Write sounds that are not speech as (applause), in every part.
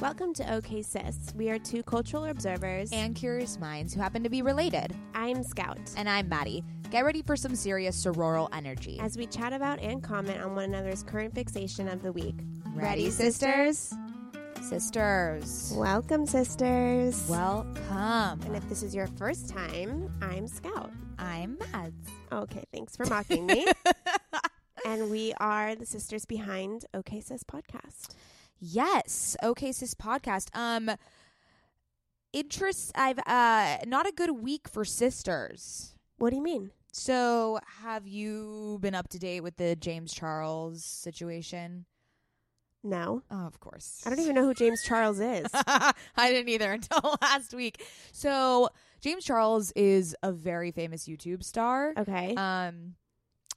Welcome to OK Sis. We are two cultural observers. and curious minds who happen to be related. I'm Scout. And I'm Maddie. Get ready for some serious sororal energy. As we chat about and comment on one another's current fixation of the week. Ready, sisters? Sisters. Welcome, sisters. Welcome. and if this is your first time, I'm Scout. I'm Mads. Okay, thanks for mocking me. (laughs) and we are the sisters behind OK Sis podcast. Yes. Okay, sis podcast. Um interest I've uh not a good week for sisters. What do you mean? So have you been up to date with the James Charles situation? No. Oh, of course. I don't even know who James Charles is. (laughs) I didn't either until (laughs) last week. So James Charles is a very famous YouTube star. Okay. Um,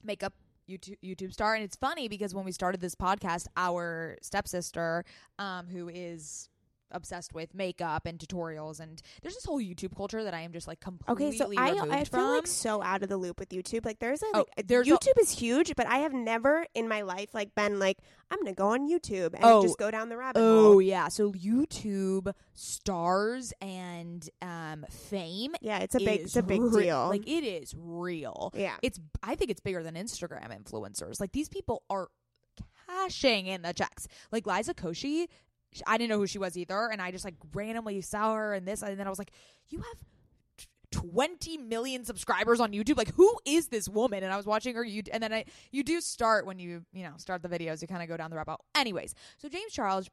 makeup YouTube YouTube star, and it's funny because when we started this podcast, our stepsister, um, who is obsessed with makeup and tutorials, and there's this whole YouTube culture that I am just like completely Okay, so I I feel like so out of the loop with YouTube. Like there's a Oh, like there's a- YouTube is huge, but I have never in my life like been like I'm gonna go on YouTube and Oh. just go down the rabbit Oh hole. yeah, so YouTube stars and um fame Yeah, it's a big it's a big re- deal. Like it is real. yeah, It's I think it's bigger than Instagram influencers. Like these people are cashing in the checks. Like Liza Koshy, sh- I didn't know who she was either, and I just like randomly saw her and this, and then I was like, you have. 20 million subscribers on YouTube. Like, who is this woman? And I was watching her, you and then I, you do start when you, you know, start the videos, you kind of go down the rabbit hole. Anyways, so James Charles,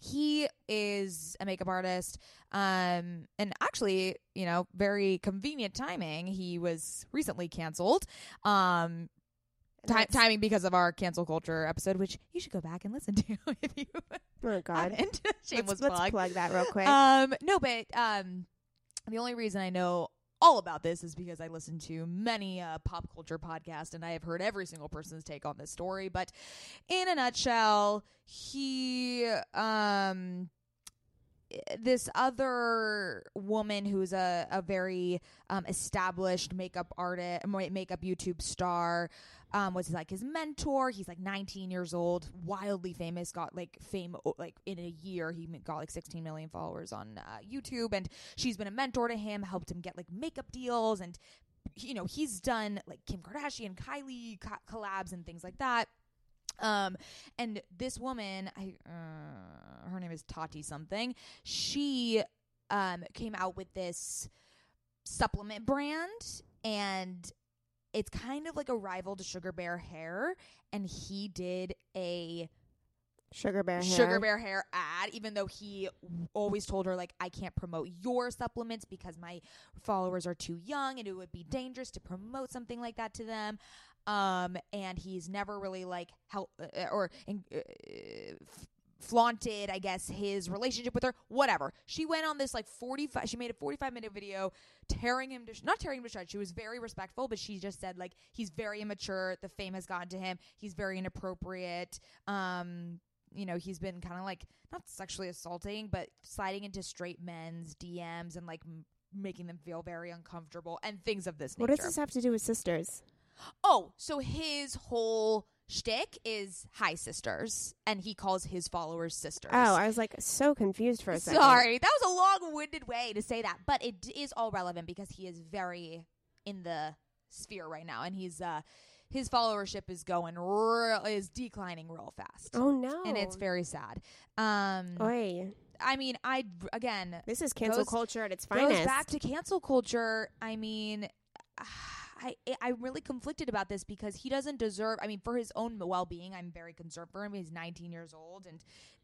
he is a makeup artist um and actually you know very convenient timing he was recently canceled um ti- timing because of our cancel culture episode which you should go back and listen (laughs) to if you oh god. (laughs) haven't shameless let's, let's plug plug that real quick. um no but um the only reason i know all about this is because I listen to many uh, pop culture podcasts and I have heard every single person's take on this story. But in a nutshell, he um this other woman who's a, a very um, established makeup artist, makeup YouTube star, um, was like his mentor. He's like 19 years old, wildly famous. Got like fame like in a year. He got like 16 million followers on uh, YouTube, and she's been a mentor to him, helped him get like makeup deals, and you know he's done like Kim Kardashian, Kylie co- collabs, and things like that. Um, and this woman, I uh, her name is Tati something. She um came out with this supplement brand, and it's kind of like a rival to Sugar Bear Hair. And he did a Sugar Bear hair. Sugar Bear Hair ad, even though he always told her like I can't promote your supplements because my followers are too young and it would be dangerous to promote something like that to them. Um, and he's never really like help uh, or uh, flaunted, I guess, his relationship with her. Whatever. She went on this like forty five. She made a forty five minute video tearing him to sh- not tearing him to shreds. She was very respectful, but she just said like he's very immature. The fame has gotten to him. He's very inappropriate. Um, you know, he's been kind of like not sexually assaulting, but sliding into straight men's DMs and like m- making them feel very uncomfortable and things of this nature. What does this have to do with sisters? Oh, so his whole shtick is hi sisters, and he calls his followers sisters. Oh, I was like so confused for a second. Sorry, that was a long-winded way to say that, but it is all relevant because he is very in the sphere right now, and he's uh his followership is going real is declining real fast, Oh no. and it's very sad. Um, Oy. I mean, I again This is cancel Goes- culture at its finest. goes back to cancel culture. I mean, I I'm really conflicted about this because he doesn't deserve. I mean, for his own well being, I'm very concerned for him. He's 19 years old, and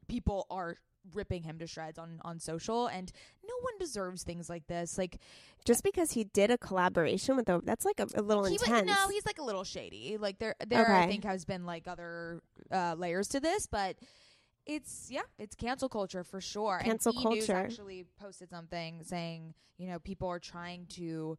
people are ripping him to shreds on on social, and no one deserves things like this. Like Just because he did a collaboration with a that's like a, a little he, intense. no, he's like a little shady. Like there there I think has been like other uh, layers to this, but. It's yeah, it's cancel culture for sure. Cancel and E! News culture. actually posted something saying, you know, people are trying to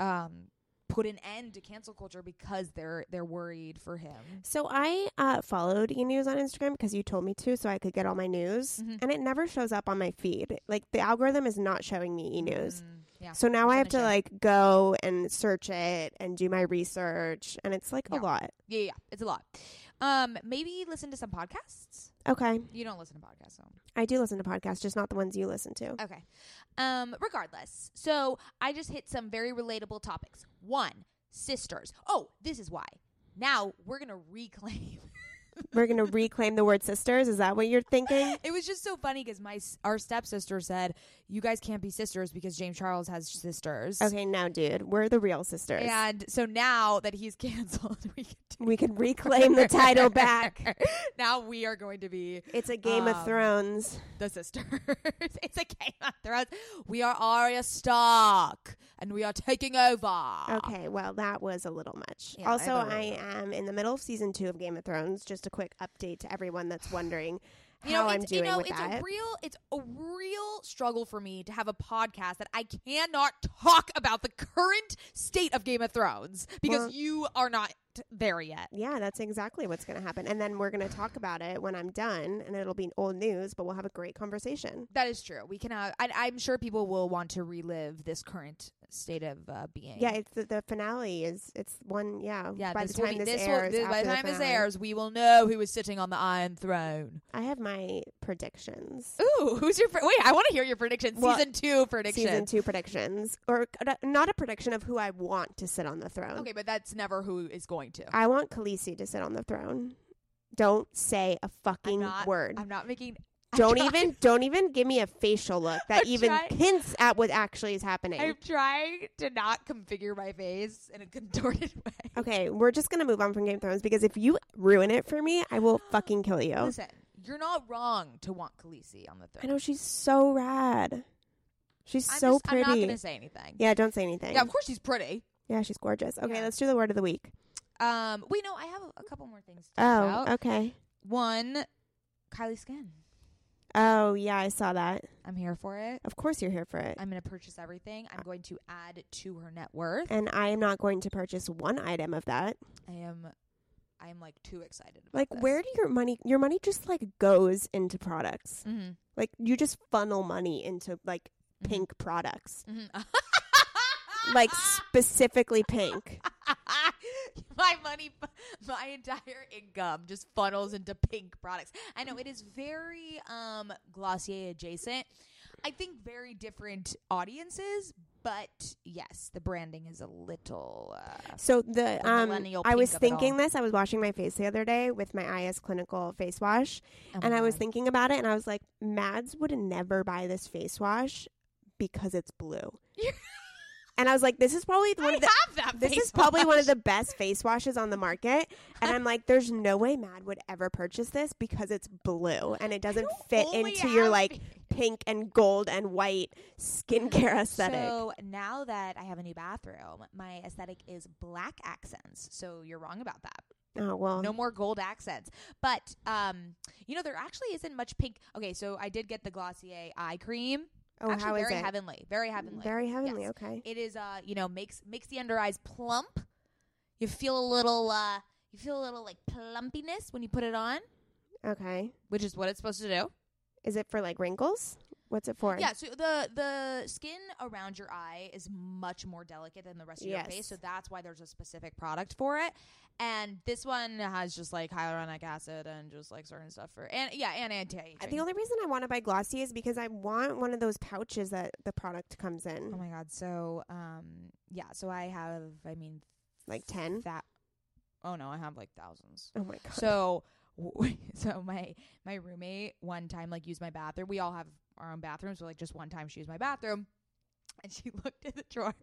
um put an end to cancel culture because they're they're worried for him. So I uh, followed E News on Instagram because you told me to, so I could get all my news, Mhm. and it never shows up on my feed. Like the algorithm is not showing me E News. Mm, yeah. So now I have to like go and search it and do my research, and it's like Yeah. a lot. Yeah, yeah, it's a lot. Um, maybe listen to some podcasts. Okay, You don't listen to podcasts, so I do listen to podcasts, just not the ones you listen to. Okay. Um, regardless, so I just hit some very relatable topics. One, sisters. Oh, this is why. Now we're gonna (laughs) reclaim. We're gonna reclaim the word sisters. Is that what you're thinking? it was just so funny because my our stepsister said, "You guys can't be sisters because James Charles has sisters." Okay, now, dude, we're the real sisters. And so now that he's (laughs) canceled, we can do we can reclaim the title back. (laughs) now we are going to be It's a Game of Um, Thrones. the sisters. (laughs) it's a Game of Thrones. We are Arya Stark, and we are taking over. Okay, well, that was a little much. Yeah, also, it I am in the middle of season two of Game of Thrones. Just a quick update to everyone that's (sighs) wondering You how know, I'm doing you know, with it's that. a real, it's a real struggle for me to have a podcast that I cannot talk about the current state of Game of Thrones because Well- you are not there yet. yeah, that's exactly what's going to happen. And then we're going to talk about it when I'm done, and it'll be old news, but we'll have a great conversation. That is true. We can have. I, I'm sure people will want to relive this current state of uh, being. Yeah, it's the, the finale is it's one. Yeah, Yeah, By the time be, this, this will- airs, this- by the time this airs, we will know who is sitting on the Iron Throne. I have my predictions. Ooh, (laughs) who's your wait? I want to hear your predictions. Well, Season two predictions. Season two predictions, or uh, not a prediction of who I want to sit on the throne. Okay, but that's never who is going to. I want Khaleesi to sit on the throne. Don't say a I'm fucking not- word. I'm not making. Don't even don't even give me a facial look (laughs) that I'm even trying- hints at what actually is happening. I'm trying to not configure my face in a contorted (laughs) way. okay, we're just gonna move on from Game of Thrones because if you ruin it for me, I will (gasps) fucking kill you. Listen, you're not wrong to want Khaleesi on the throne. I know she's so rad. She's I'm so just, pretty. I'm not gonna say anything. yeah, don't say anything. Yeah, of course she's pretty. Yeah, she's gorgeous. Okay, Yeah. let's do the word of the week. Um, wait, no, I have a, couple more things to Oh, about. okay. One, Kylie Skin. Oh, yeah, I saw that. I'm here for it. Of course you're here for it. I'm going to purchase everything. I'm going to add to her net worth. And I am not going to purchase one item of that. I am, I am like too excited. About Like, this. where do your money? Your money just like goes into products. Mm-hmm. Like, you just funnel money into like Mhm. pink products, Mm-hmm. (laughs) like specifically pink. (laughs) my money, my entire income just funnels into pink products. I know it is very um Glossier adjacent. I think very different audiences, but yes, the branding is a little. Uh, So the The um, I was pink of it thinking this. I was washing my face the other day with my IS Clinical face wash, oh and I was thinking about it, and I was like, Mads would never buy this face wash because it's blue. (laughs) And I was like, this is probably one I of the. This is probably one of the best face washes on the market. And I'm like, there's no way Mad would ever purchase this because it's blue and it doesn't fit into your like pink. pink and gold and white skincare (laughs) aesthetic. So now that I have a new bathroom, my aesthetic is black accents. So you're wrong about that. oh, well. No more gold accents. But um, you know, there actually isn't much pink. Okay, so I did get the Glossier eye cream. Oh, actually how is very it? heavenly. Very heavenly. Very heavenly. Yes. Okay. It is uh, you know, makes makes the under eyes plump. You feel a little uh you feel a little like plumpiness when you put it on, Okay. which is what it's supposed to do. Is it for like wrinkles? What's it for? Yeah, so the the skin around your eye is much more delicate than the rest of your face, so that's why there's a specific product for it. And this one has just like hyaluronic acid and just like certain stuff for and yeah, and anti aging. The only reason I want to buy Glossier is because I want one of those pouches that the product comes in. Oh my god! So um yeah, so I have I mean Like 10? that. Oh no, I have like thousands. Oh my god. So (laughs) so my my roommate one time like used my bathroom. We all have our own bathrooms, so like just one time she used my bathroom, and she (laughs) looked in the drawer,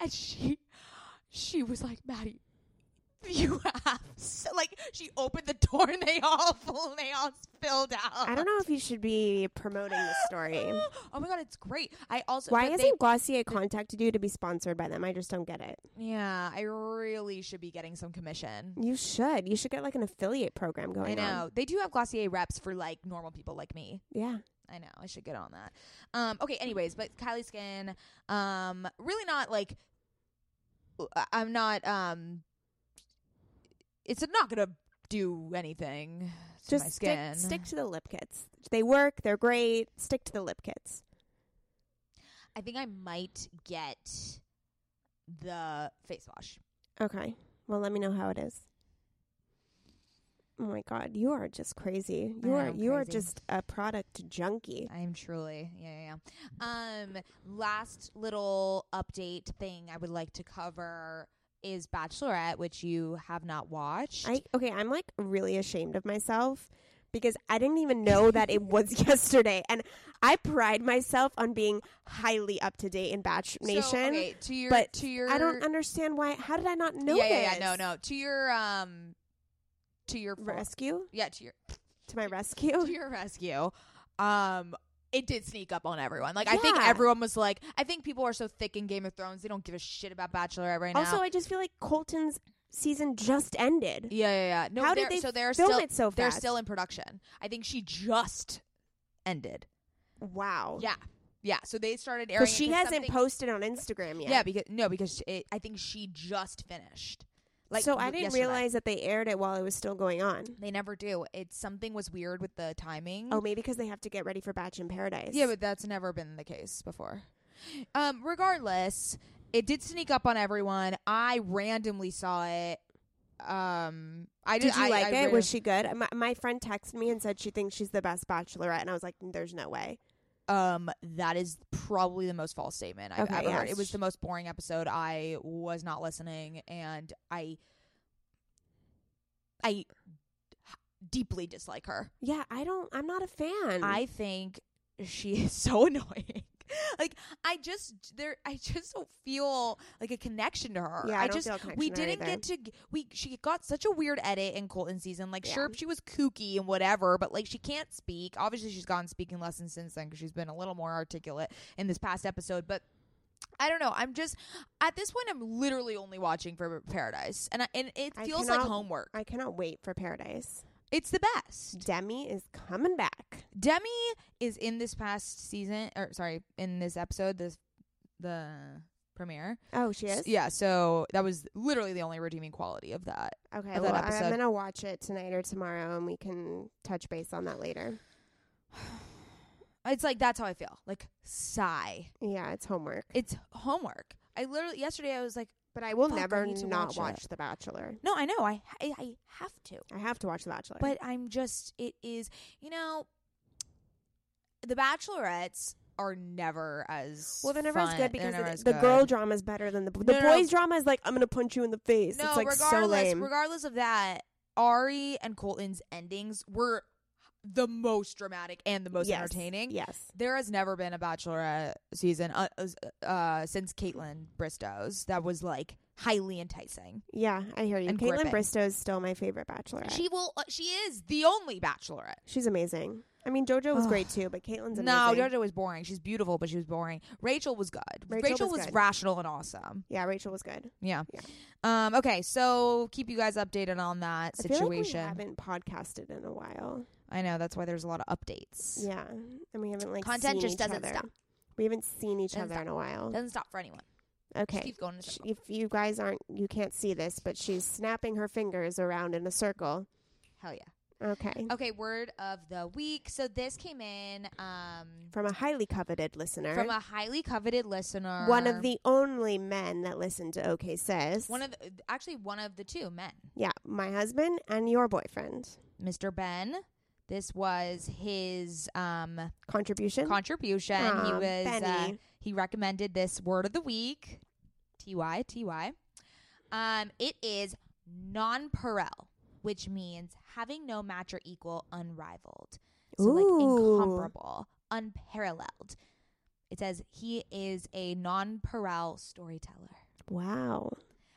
and she she was like, Maddie. You have so, like she opened the door and they all (laughs) full they all spilled out. I don't know if you should be promoting this story. (gasps) oh my god, it's great. I also Why hasn't they- Glossier contacted you to be sponsored by them? I just don't get it. Yeah, I really should be getting some commission. You should. You should get like an affiliate program going I know on. they do have Glossier reps for like normal people like me. Yeah. I know I should get on that. Um, okay, anyways, but Kylie Skin, um, really not like I- I'm not. Um, it's not gonna do anything to Just my stick, skin. stick to the lip kits. They work. They're great. Stick to the lip kits. I think I might get the face wash. Okay. Well, let me know how it is. Oh my god, you are just crazy. You I are am you are crazy. just a product junkie. I am truly, yeah, yeah, yeah. Um, last little update thing I would like to cover is Bachelorette, which you have not watched. I okay, I'm like really ashamed of myself because I didn't even know that it was (laughs) yesterday and I pride myself on being highly up to date in Batch So, Nation. okay, to your, but to your, I don't understand why how did I not know yeah, yeah, yeah, no, no, to your, um, to your fo- Rescue? yeah, to your To my rescue? (laughs) to your rescue. Um, it did sneak up on everyone. Like I think Yeah. everyone was like, I think people are so thick in Game of Thrones, they don't give a shit about Bachelorette right now. Also, I just feel like Colton's season just ended. yeah, yeah, yeah. No, How did they're- they so they're film still it so they're fast? still in production. I think she just ended. Wow. Yeah, yeah. So they started airing. Because she it 'cause hasn't something- posted on Instagram yet. Yeah, because no, because it, I think she just finished. Like so I didn't yesterday. realize that they aired it while it was still going on. they never do. It's something was weird with the timing. Oh, maybe because they have to get ready for Batch in Paradise. Yeah, but that's never been the case before. Um, regardless, it did sneak up on everyone. I randomly saw it. Um, I did you I, like I it? ran- Was she good? My, my friend texted me and said she thinks she's the best Bachelorette, and I was like, "There's no way." Um, that is probably the most false statement I've Okay, ever yeah, heard. It was the most boring episode. I was not listening, and I, I deeply dislike her. Yeah, I don't. I'm not a fan. I think she (laughs) is so annoying. (laughs) like I just there I just don't feel like a connection to her. Yeah, I don't just feel a connection we didn't get to we she got such a weird edit in Colton season. Like Yeah. sure she was kooky and whatever, but like she can't speak. Obviously she's gotten speaking lessons since then because she's been a little more articulate in this past episode, but I don't know. I'm just at this point. I'm literally only watching for Paradise, and I, and it I feels like homework. I cannot wait for Paradise. It's the best. Demi is coming back. Demi is in this past season, or sorry, in this episode, this the premiere. Oh, she is. Yeah, so that was literally the only redeeming quality of that. Okay, of well, that I'm gonna watch it tonight or tomorrow, and we can touch base on that later. (sighs) It's like that's how I feel. Like sigh. Yeah, it's homework, It's homework. I literally yesterday I was like, but I will Fuck, never to not watch watch. The Bachelor. no, I know, I I, I have to. I have to watch The Bachelor. But I'm just it is, you know, the Bachelorettes are never as well, they're never as good because the, the good. girl drama is better than the the No, no, no. boys drama is like I'm gonna punch you in the face. No, it's like so regardless, lame. regardless of that, Arie and Colton's endings were the most dramatic and the most Yes, entertaining. Yes. There has never been a Bachelorette season uh, uh, uh, since Kaitlyn Bristowe's that was like highly enticing. Yeah, I hear you. And Kaitlyn gripping. Bristowe is still my favorite Bachelorette. She will. Uh, she is the only Bachelorette. She's amazing. I mean, JoJo was great too, but Kaitlyn's amazing. No, JoJo was boring. She's beautiful, but she was boring. Rachel was good. Rachel was was, good. rational and awesome. Yeah, Rachel was good. Yeah. Yeah. Um. Okay. So keep you guys updated on that I feel like we situation. haven't podcasted in a while. I know that's why there's a lot of updates. Yeah, and we haven't like Content seen just each doesn't other. stop. We haven't seen each Doesn't other stop. in a while. Doesn't stop for anyone. Okay. Just keeps going. If you guys aren't, you can't see this, but she's snapping her fingers around in a circle. Hell yeah. Okay. Okay, word of the week. So this came in um, From a highly coveted listener. from a highly coveted listener. one of the only men that listen to OK Sis. one of the, actually one of the two men, yeah, my husband and your boyfriend. Mr. Ben. This was his um, Contribution? contribution. he was uh, Benny. he recommended this word of the week. Ty Ty. Um, it is nonpareil, which means having no match or equal, unrivaled. So like Ooh. incomparable, unparalleled. It says he is a nonpareil storyteller. wow.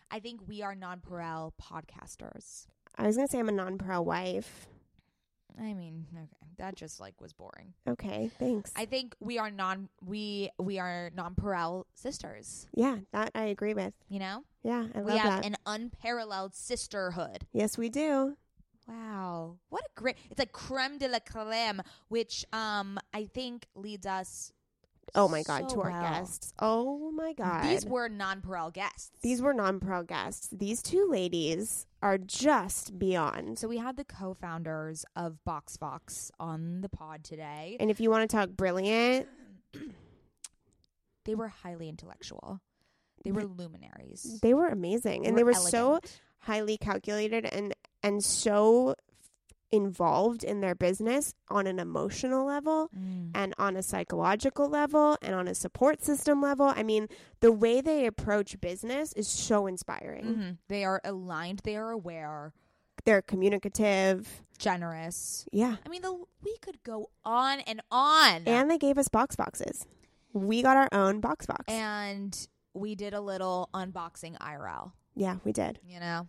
I think we are nonpareil podcasters. I was going to say I'm a non pro wife. I mean, okay, that just like was boring. Okay, thanks. I think we are non we we are nonpareil sisters. yeah, that I agree with. You know, Yeah, I we love have that. an unparalleled sisterhood. yes, we do. Wow, what a great! It's like creme de la creme, which um I think leads us Oh my god, so to our well. guests. Oh my god. These were nonpareil guests. These were non-pro guests. These two ladies are just beyond. So we had the co-founders of BoxFox on the pod today. And if you want to talk brilliant, (clears throat) They were highly intellectual. They were luminaries. they were amazing and they were so highly calculated and and so involved in their business on an emotional level Mm. and on a psychological level and on a support system level. I mean, the way they approach business is so inspiring. Mhm. They are aligned. They are aware, They're communicative. generous. Yeah. I mean, the, we could go on and on. And they gave us box boxes. We got our own box box. and we did a little unboxing IRL. yeah, we did. You know,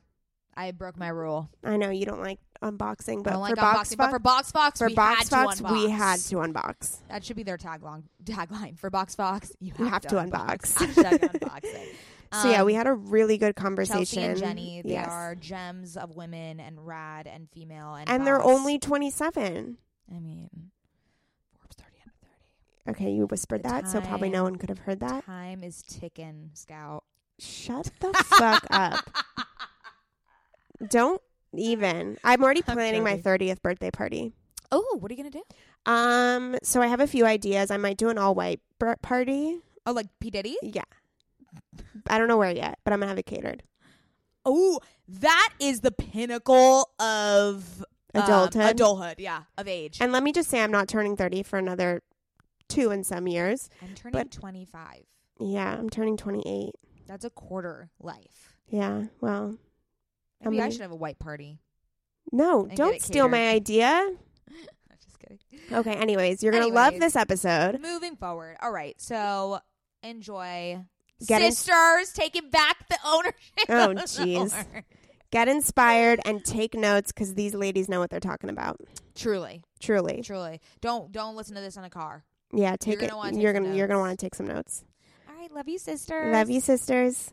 I broke my rule. I know you don't like unboxing, but don't like for box unboxing, but for BoxFox, for we box had box, to unbox. we had to unbox. That should be their tagline. (laughs) Tagline for BoxFox, you have, You have to, to unbox. unbox. (laughs) It. (laughs) So yeah, we Um, had a really good conversation. Chelsea and Jenny. They Yes. are gems of women and rad and female and and they're only 27. I mean, Forbes thirty under thirty. Okay, you whispered The that, so probably no one could have heard that. Time is ticking, Scout. Shut the fuck up. Don't even. I'm already (laughs) planning my 30th birthday party. Oh, what are you gonna do? Um, so I have a few ideas. I might do an all white party. Oh, like P Diddy? Yeah. I don't know where yet, but I'm gonna have it catered. Oh, that is the pinnacle of um, Adulthood. adulthood, yeah, of age. And let me just say, I'm not turning 30 for another two and some years. I'm turning but- 25. Yeah, I'm turning 28. That's a quarter life. Yeah, well, Maybe I many- should have a white party. no, don't steal my idea. (laughs) I'm just kidding. Okay, anyways, you're gonna love this episode. Moving forward. All right. So enjoy. Get in- Sisters taking back the ownership. Oh, jeez. Get inspired and take notes because these ladies know what they're talking about. Truly, Truly, truly. Don't don't listen to this in a car. yeah. Take gonna it. take you're gonna you're gonna want to take some notes. All right. Love you, sisters. Love you, sisters.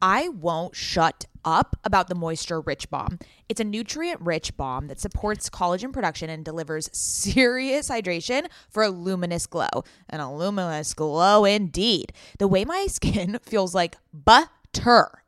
I won't shut up about the Moisture Rich Balm. It's a nutrient rich bomb that supports collagen production and delivers (laughs) serious hydration for a luminous glow. An a luminous glow indeed. The way my (laughs) skin feels like butter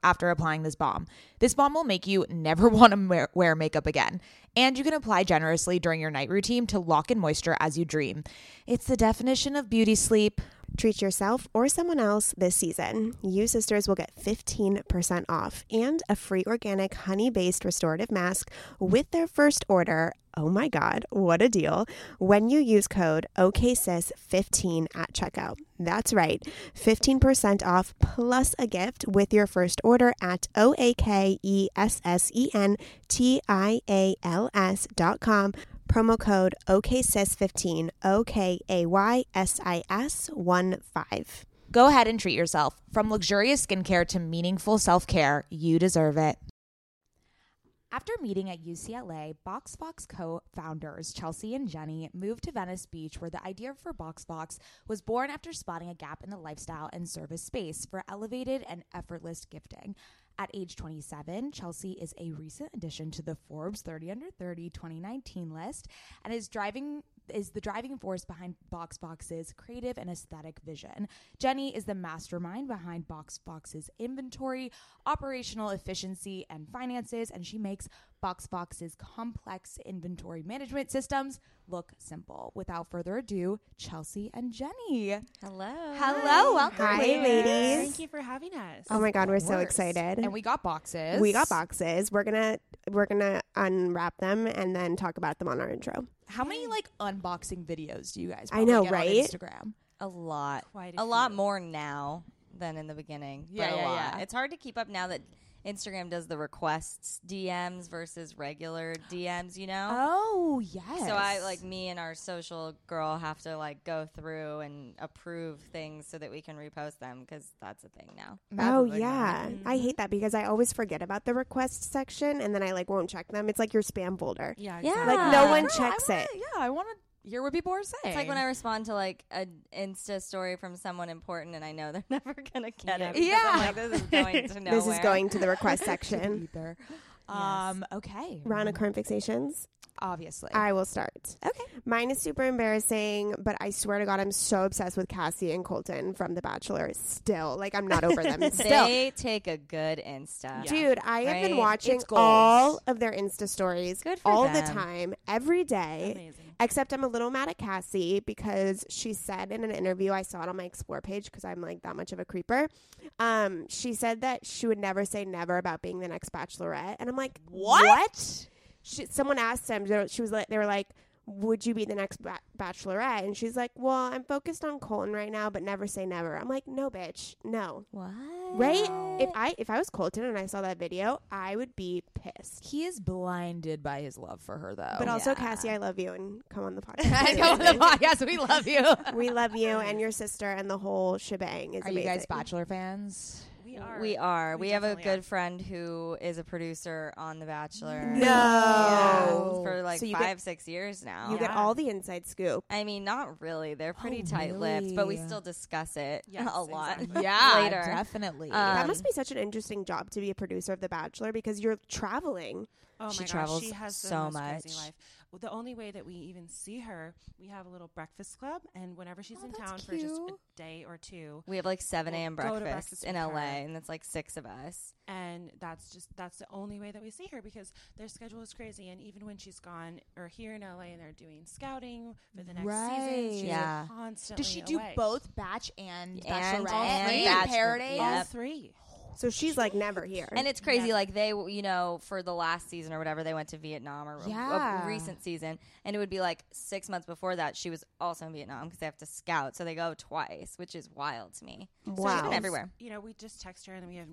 after applying this balm. This balm will make you never (laughs) want to wear makeup again. And you can apply generously during your night routine to lock in moisture as you dream. It's the definition of beauty sleep. Treat yourself or someone else this season. You sisters will get 15% off and a free organic honey based restorative mask with their first order. Oh my God, what a deal! When you use code OKSIS15 at checkout. That's right, 15% off plus a gift with your first order at O A K E S S E N T I A L S dot com promo code OKSIS15, O K A Y S I S 1 5. Go ahead and treat yourself. From luxurious skincare to meaningful self care, you deserve it. After meeting at UCLA, BoxFox co founders Chelsea and Jenny moved to Venice Beach, where the idea for BoxFox was born after spotting a gap in the lifestyle and service space for elevated and effortless gifting. At age 27, Chelsea is a recent addition to the Forbes 30 Under 30 2019 list and is driving is the driving force behind BoxFox's creative and aesthetic vision. Jenny is the mastermind behind BoxFox's inventory, operational efficiency, and finances, and she makes BoxFox's complex inventory management systems look simple. Without further ado, Chelsea and Jenny. Hello. Hello. Welcome. Hi, ladies. Thank you for having us. Oh my God, we're so excited. And we got boxes. we got boxes. We're gonna we're gonna unwrap them and then talk about them on our intro. How many like unboxing videos do you guys? I know, get on right? Instagram. A lot. Quite a a lot more now than in the beginning. but Yeah, a yeah, lot. yeah. It's hard to keep up now that Instagram does the requests DMs versus regular DMs, you know? Oh yes. So I like me and our social girl have to like go through and approve things so that we can repost them because that's a thing now. oh Massively yeah, not. I hate mm-hmm. that because I always forget about the request section and then I like won't check them. It's like your spam folder. Yeah, Yeah. Like no one No, checks I wanna, it. Yeah, I want to hear what people are saying. It's like when I respond to like an Insta story from someone important and I know (laughs) they're never gonna get Yeah. it. Yeah. I'm like, this is going (laughs) to nowhere. This is going to the request section. (laughs) Ether. Um. Okay. Round of current fixations. Obviously. I will start. okay. Mine is super embarrassing, but I swear to God, I'm so obsessed with Cassie and Colton from The Bachelor. Still, like I'm not over them. (laughs) Still, They take a good Insta. Yeah. dude, I have been Right? watching It's goals. all of their Insta stories Good for all the them. time, every day. Amazing. Except I'm a little mad at Cassie because she said in an interview, I saw it on my explore page because I'm like that much of a creeper. Um, she said that she would never say never about being the next bachelorette, and I'm like, What? She, someone asked him, they- she was like, they were like, would you be the next ba- bachelorette? And she's like, well, I'm focused on Colton right now, but never say never. I'm like, no, bitch, no. What? Right? If I if I was Colton and I saw that video, I would be pissed. He is blinded by his love for her, though. But also, yeah. Cassie, I love you and come on the (laughs) I podcast. know on the podcast. We love you. (laughs) we love you and (laughs) your sister and the whole shebang is Are you guys. Bachelor fans? We are. We are. We, have a good are. friend who is a producer on The Bachelor. No. Yeah, for like So five, get- six years now. You get all the inside scoop. I mean, not really. They're pretty Oh, tight-lipped, but we still discuss it Yes, (laughs) a lot. exactly. (laughs) Yeah, later. definitely. Um, that must be such an interesting job to be a producer of The Bachelor because you're traveling. Oh She my travels gosh, she has the so most much. Crazy life. Well, the only way that we even see her, we have a little breakfast club, and whenever she's Oh, in that's town for just a day or two, We have like 7 We'll a.m. breakfast breakfast in LA, her. and it's like six of us. and that's just that's the only way that we see her because their schedule is crazy. And even when she's gone or here in LA and they're doing scouting for the next Right. season, she's Yeah. constantly Does she do away. both batch and And- bachelorette and and Bachelor- Paradise? All Yep. three. So she's like never here. And it's crazy. Never. Like they, you know, for the last season or whatever, they went to Vietnam or Yeah. a recent season, and it would be like six months before that she was also in Vietnam because they have to scout, so they go twice, which is wild to me. So she's Wow. been everywhere. You know, we just text her and we have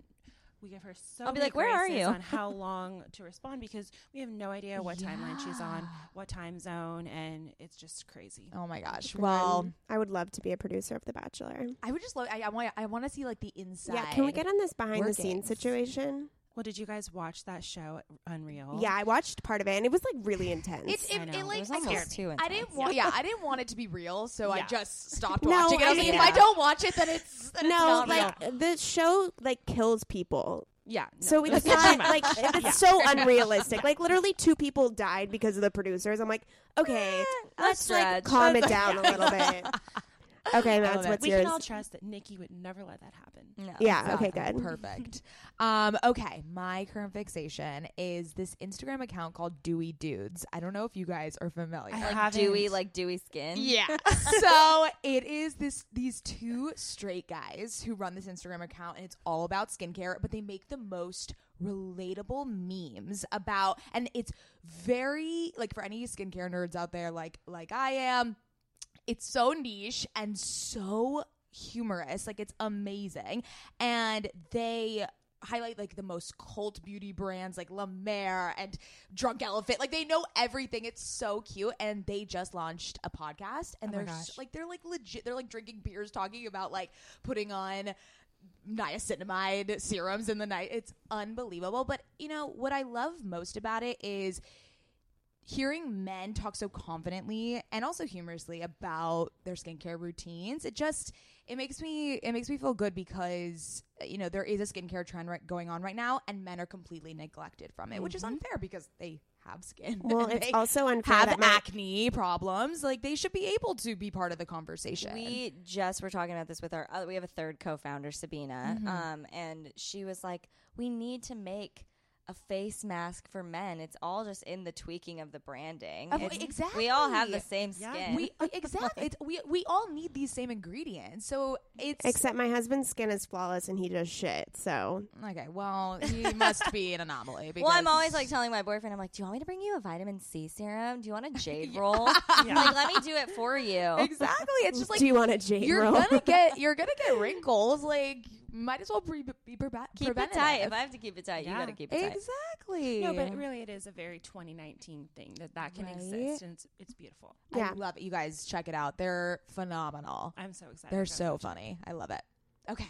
we give her so I'll be many like, "Where are you?" on (laughs) how long to respond because we have no idea what timeline she's on, what time zone, and it's just crazy. Oh my gosh. Fun. Well, I would love to be a producer of The Bachelor. I would just love. I, I want. I want to see like the inside. Yeah, can we get on this behind the scenes situation? Well, did you guys watch that show, Unreal? Yeah, I watched part of it and it was like really intense. It, it, I it, like It was I almost can't- too I didn't want. Yeah, (laughs) I didn't want it to be real, so I just stopped No, watching it. I was I like, mean- if I don't watch it, then it's then it's no, not real. like the show like kills people. Yeah. no, So it's too not like it's Yeah. so unrealistic. Like literally two people died because of the producers. I'm like, okay, Eh, a let's like calm it down a little bit. (laughs) (laughs) Okay, (laughs) Max, it. what's we yours? We can all trust that Nikki would never let that happen. No. yeah, okay, good. Perfect. Um, okay, my current fixation is this Instagram account called Dewy Dudes. I don't know if you guys are familiar. I Like haven't. dewy, like dewy skin. Yeah. (laughs) so it is this these two straight guys who run this Instagram account and it's all about skincare, but they make the most relatable memes about and it's very like for any skincare nerds out there like like I am, it's so niche and so humorous. Like it's amazing. And they highlight like the most cult beauty brands like La Mer and Drunk Elephant. Like they know everything. It's so cute. And they just launched a podcast and Oh they're s- gosh. like they're like legit they're like drinking beers talking about like putting on niacinamide serums in the night. It's unbelievable. But you know what I love most about it is hearing men talk so confidently and also humorously about their skincare routines it just it makes me it makes me feel good because you know there is a skincare trend right, going on right now and men are completely neglected from it which is unfair because they have skin Well, and it's they also unfair have that my- acne problems. Like they should be able to be part of the conversation. We just were talking about this with our other, we have a third co-founder, Sabina, Mm-hmm. um, and she was like, "We need to make a face mask for men. It's all just in the tweaking of the branding. Of- It's- We all have the exactly. same Yeah. skin. we uh, (laughs) exactly it's, we we all need these same ingredients so it's Except my husband's skin is flawless and he does shit. So okay well he must be an anomaly (laughs) well, I'm always like telling my boyfriend, I'm like, "Do you want me to bring you a vitamin C serum? Do you want a (laughs) jade roll? Like, let me do it for you." exactly it's just like do you want a jade you're roll? gonna get you're gonna get wrinkles. Like might as well pre- be pre- Keep it tight. If I have to keep it tight, you got to keep it tight. exactly. No, but really, it is a very 2019 thing that that can Right? exist, and it's, it's beautiful. I Yeah. love it. You guys check it out. They're phenomenal. I'm so excited. They're so watch it. funny. I love it. Okay,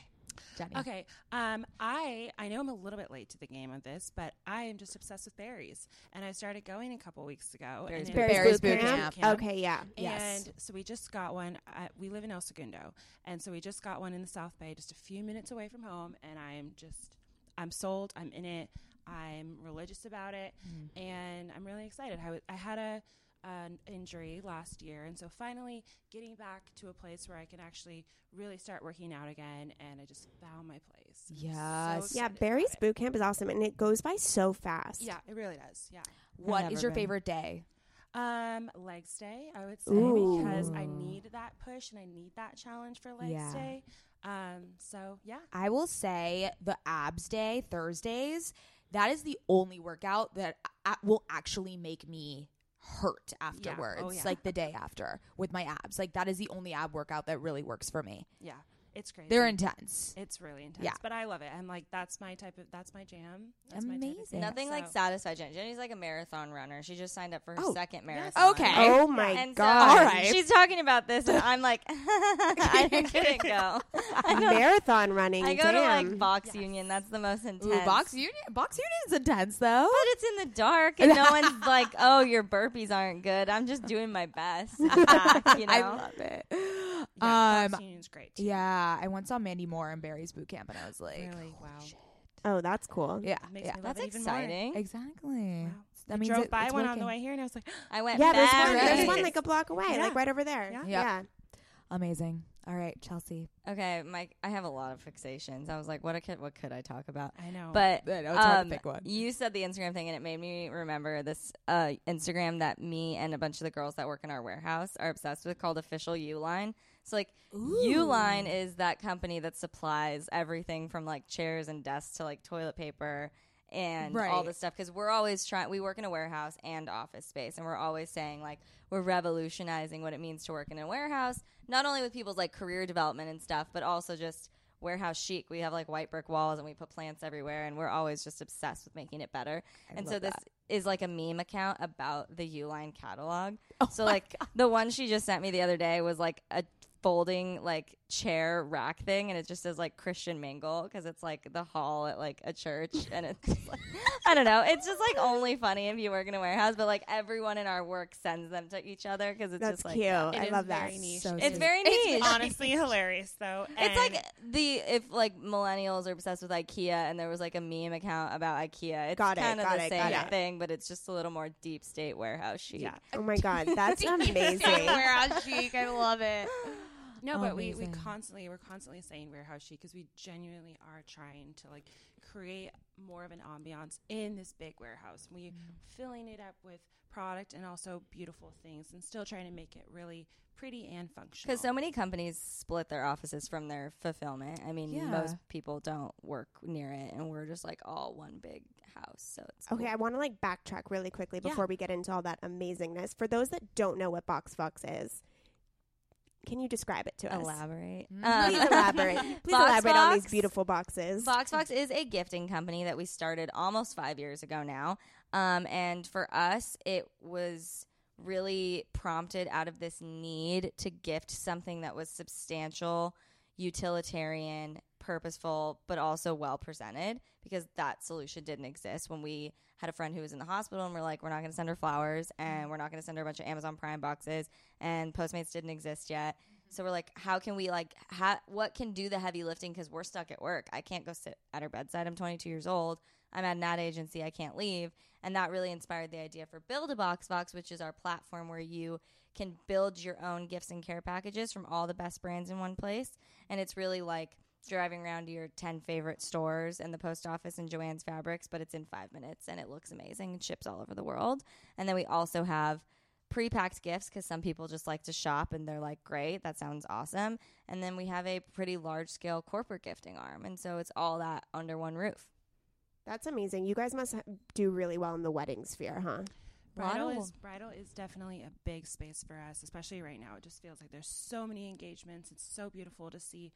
Jenny. Okay. Um, I I know I'm a little bit late to the game of this, but I am just obsessed with Barry's, and I started going a couple weeks ago. Barry's and Boot it- Barry's Boot Boot Camp? Camp. Okay, yeah. Yes. And so we just got one. At, we live in El Segundo, and so we just got one in the South Bay, just a few minutes away from home. And I'm just, I'm sold. I'm in it. I'm religious about it, Mm. and I'm really excited. I, w- I had a an injury last year, and so finally getting back to a place where I can actually really start working out again, and I just found my place. I'm so Yes. Yeah, Barry's boot camp is awesome and it goes by so fast. Yeah, it really does. Yeah. What is your been. favorite day? Um, legs day, I would say, Ooh. because I need that push and I need that challenge for legs Yeah. day. Um, so yeah, I will say the abs day, Thursdays, that is the only workout that will actually make me hurt oh, afterwards. yeah. Like the day after with my abs. Like that is the only ab workout that really works for me. yeah, it's crazy. They're intense. It's really intense. Yeah. but I love it. I'm like, that's my type of, that's my jam. That's My type of Amazing. Nothing like So- satisfied Jen. Jenny's like a marathon runner. She just signed up for her Oh, second yes. marathon. Okay. Oh my And so god. All right. she's talking about this, and I'm like, (laughs) I (laughs) couldn't go. I Marathon running. I go to like box union. That's the most intense. Ooh, box union box union is intense though. But it's in the dark, and no one's (laughs) like, "Oh, your burpees aren't good." I'm just doing my best. in you know? I love it. (gasps) Yeah, um box union's great. Too. yeah, I once saw Mandy Moore in Barry's boot camp and I was like, Really? Wow. oh, that's cool. Yeah, Makes yeah. love That's it even more. exciting. Exactly. Wow. That I means drove it- by it's one on the way here, and I was like, (gasps) I went. Yeah, there's one, there's one like a block away, Yeah. like right over there. Yeah. Yep. Yeah. Amazing. All right, Chelsea. Okay, Mike. I have a lot of fixations. I was like, "What could what could I talk about?" I know. But I know, it's hard to um, pick one. You said the Instagram thing, and it made me remember this uh, Instagram that me and a bunch of the girls that work in our warehouse are obsessed with, called Official Uline. So, like, Uline is that company that supplies everything from like chairs and desks to like toilet paper and all this stuff. Because we're always trying. We work in a warehouse and office space, and we're always saying like we're revolutionizing what it means to work in a warehouse, not only with people's like career development and stuff, but also just warehouse chic. We have like white brick walls and we put plants everywhere, and we're always just obsessed with making it better. and so this that. is like a meme account about the Uline catalog. Oh so like the one she just sent me the other day was like a folding like chair rack thing, and it just says like Christian Mingle because it's like the hall at like a church, and it's like, I don't know. It's just like only funny if you work in a warehouse, but like everyone in our work sends them to each other because it's That's just like cute. It I is love that. very niche. So it's sweet. very niche. honestly hilarious though. (laughs) It's like the if like millennials are obsessed with IKEA and there was like a meme account about IKEA. It's Got it, kind of got the it, same got it. thing, but it's just a little more deep state warehouse chic. yeah. Oh my god, that's (laughs) amazing. Warehouse chic. I love it. (laughs) No, but we, we constantly we're constantly saying warehouse chic because we genuinely are trying to like create more of an ambiance in this big warehouse. We mm. filling it up with product and also beautiful things, and still trying to make it really pretty and functional. Because so many companies split their offices from their fulfillment. I mean, Yeah. most people don't work near it, and we're just like all one big house. So it's Okay, cool. I want to like backtrack really quickly Yeah. before we get into all that amazingness. For those that don't know what BoxFox is, can you describe it to us? elaborate. Um, Please (laughs) elaborate. Please Box elaborate on these beautiful boxes. BoxFox is a gifting company that we started almost five years ago now. Um, and for us, it was really prompted out of this need to gift something that was substantial, utilitarian, purposeful, but also well presented because that solution didn't exist when we had a friend who was in the hospital and we're like, we're not going to send her flowers and we're not going to send her a bunch of Amazon Prime boxes and Postmates didn't exist yet. Mm-hmm. So we're like, how can we like, ha- what can do the heavy lifting? Because we're stuck at work. I can't go sit at her bedside. I'm 22 years old. I'm at an ad agency. I can't leave. And that really inspired the idea for Build a Box Box, which is our platform where you can build your own gifts and care packages from all the best brands in one place. And it's really like driving around to your 10 favorite stores and the post office and Jo-Ann's Fabrics, but it's in five minutes and it looks amazing and ships all over the world. And then we also have pre-packed gifts because some people just like to shop and they're like great that sounds awesome and then we have a pretty large scale corporate gifting arm and so it's all that under one roof That's amazing. You guys must do really well in the wedding sphere, huh? Bridal Bridal. is bridal is definitely a big space for us, especially right now. It just feels like there's so many engagements. It's so beautiful to see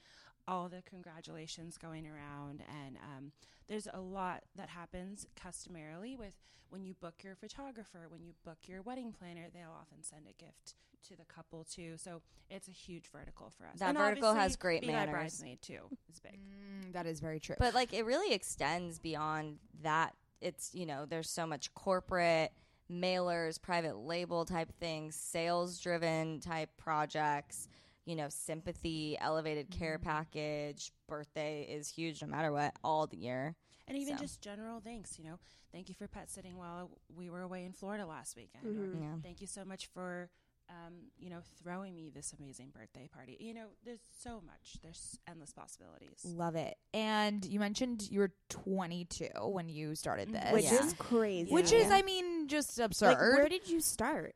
all the congratulations going around, and um, there's a lot that happens customarily with when you book your photographer, when you book your wedding planner. They'll often send a gift to the couple too, so it's a huge vertical for us. That And vertical has great being manners. bridesmaid too is big. Mm, that is very true. but like it really extends beyond that it's you know there's so much corporate mailers private label type things sales driven type projects you know sympathy elevated care package birthday is huge no matter what all the year And even So. just general thanks, you know. Thank you for pet sitting while we were away in Florida last weekend. Or Mhm. Yeah. thank you so much for, um, you know, throwing me this amazing birthday party. You know, there's so much. There's endless possibilities. love it. And you mentioned you were 22 when you started Mhm. this, Which Yeah. is crazy. which is, I mean, just absurd. like, where did you start?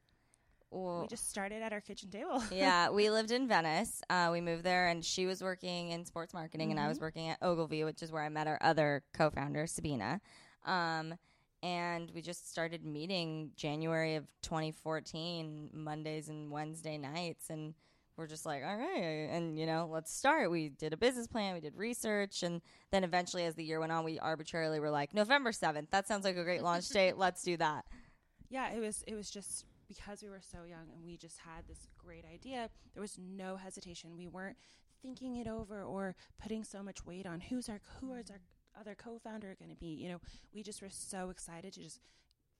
Well, We just started at our kitchen table. (laughs) yeah, we lived in Venice. Uh, we moved there, and she was working in sports marketing, and I was working at Ogilvy, which is where I met our other co-founder, Sabina. Um, and we just started meeting January of 2014, Mondays and Wednesday nights, and we're just like, all right, and you know, let's start. We did a business plan, we did research, and then eventually, as the year went on, we arbitrarily were like, November 7th. That sounds like a great launch date. (laughs) Let's do that. yeah, it was it was just because we were so young and we just had this great idea. There was no hesitation. We weren't thinking it over or putting so much weight on who's our who is our other co-founder going to be. You know, we just were so excited to just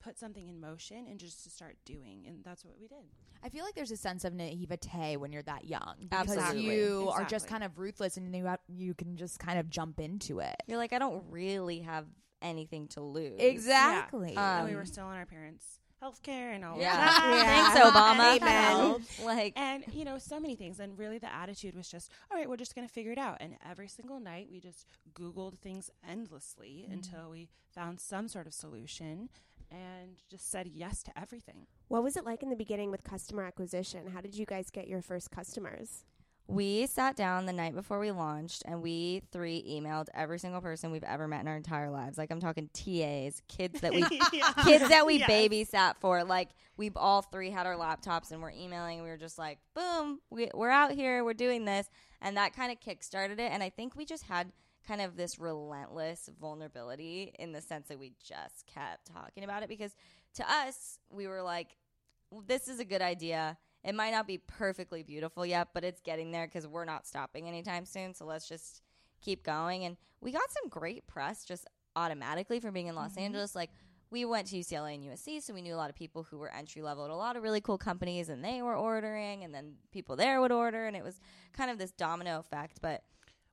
put something in motion and just to start doing, and that's what we did. I feel like there's a sense of naivete when you're that young because Absolutely. you are just kind of ruthless and you have, you can just kind of jump into it. You're like, I don't really have anything to lose. Exactly. Um, and we were still on our parents' health care and all Yeah. that. Thanks, Obama. Amen. Like, And you know, so many things. And really, the attitude was just, all right, we're just going to figure it out. And every single night, we just Googled things endlessly Mm-hmm. until we found some sort of solution and just said yes to everything. What was it like in the beginning with customer acquisition? How did you guys get your first customers? We sat down the night before we launched and we three emailed every single person we've ever met in our entire lives. Like, I'm talking TAs, kids that we (laughs) kids that we Yes. babysat for. Like we've all three had our laptops and we're emailing. We were just like, boom, we, we're out here, we're doing this, and that kind of kickstarted it. And I think we just had kind of this relentless vulnerability in the sense that we just kept talking about it because to us, we were like, this is a good idea. It might not be perfectly beautiful yet, but it's getting there because we're not stopping anytime soon. So let's just keep going. And we got some great press just automatically from being in Los mm-hmm. Angeles. Like we went to UCLA and USC, so we knew a lot of people who were entry level at a lot of really cool companies, and they were ordering, and then people there would order, and it was kind of this domino effect. But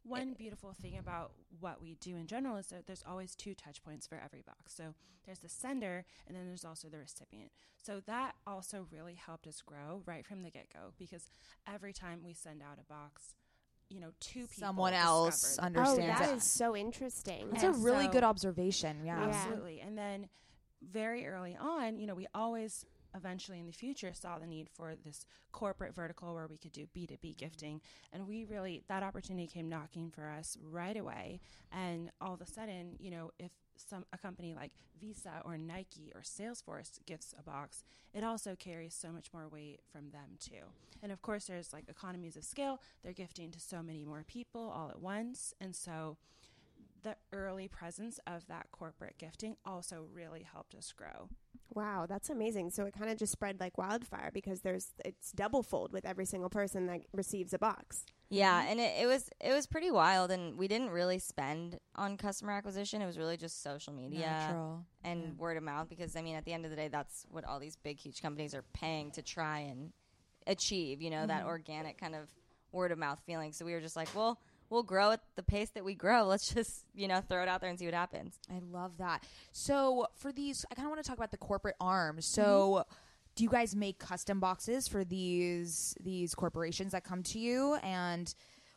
One beautiful thing about what we do in general is that there's always two touch points for every box. So there's the sender and then there's also the recipient. So that also really helped us grow right from the get go because every time we send out a box, you know, two people Someone else discover that- Oh, understands that it. is so interesting. That's a really so- good observation. Yeah. Yeah. Absolutely. And then very early on, you know, we always eventually in the future saw the need for this corporate vertical where we could do B2B gifting. And we really, that opportunity came knocking for us right away. And all of a sudden, you know, if some a company like Visa or Nike or Salesforce gifts a box, it also carries so much more weight from them too. And of course, there's like economies of scale. They're gifting to so many more people all at once. And so the early presence of that corporate gifting also really helped us grow. Wow, that's amazing. So it kind of just spread like wildfire because there's it's double fold with every single person that receives a box. Yeah, mm-hmm. and it, it was it was pretty wild, and we didn't really spend on customer acquisition. It was really just social media Natural. and Yeah. word of mouth. Because I mean, at the end of the day, that's what all these big, huge companies are paying to try and achieve. You know, that mm-hmm. organic kind of word of mouth feeling. So we were just like, well, we'll grow at the pace that we grow. (laughs) Let's just you know throw it out there and see what happens. I love that. So for these, I kind of want to talk about the corporate arm. So. Do you guys make custom boxes for these these corporations that come to you, and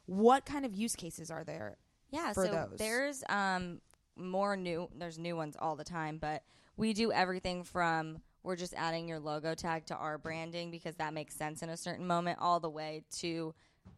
what kind of use cases are there? Yeah, for so those. there's um more new there's new ones all the time, but we do everything from we're just adding your logo tag to our branding because that makes sense in a certain moment all the way to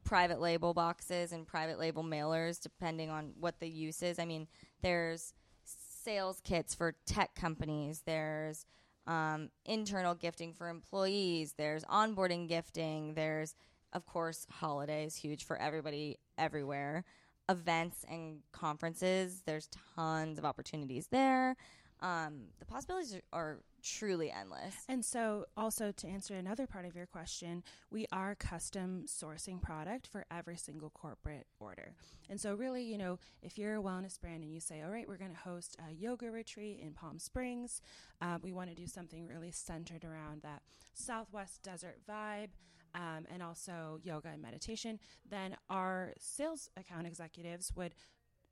private label boxes and private label mailers depending on what the use is. I mean, there's sales kits for tech companies, there's um, internal gifting for employees, there's onboarding gifting, there's of course holidays huge for everybody everywhere. Events and conferences there's tons of opportunities there. Um, the possibilities are, are truly endless And so, also to answer another part of your question, we are custom sourcing product for every single corporate order. And so, really, you know, if you're a wellness brand and you say, all right, we're going to host a yoga retreat in Palm Springs, uh, we want to do something really centered around that Southwest desert vibe. Um, and also yoga and meditation, then our sales account executives would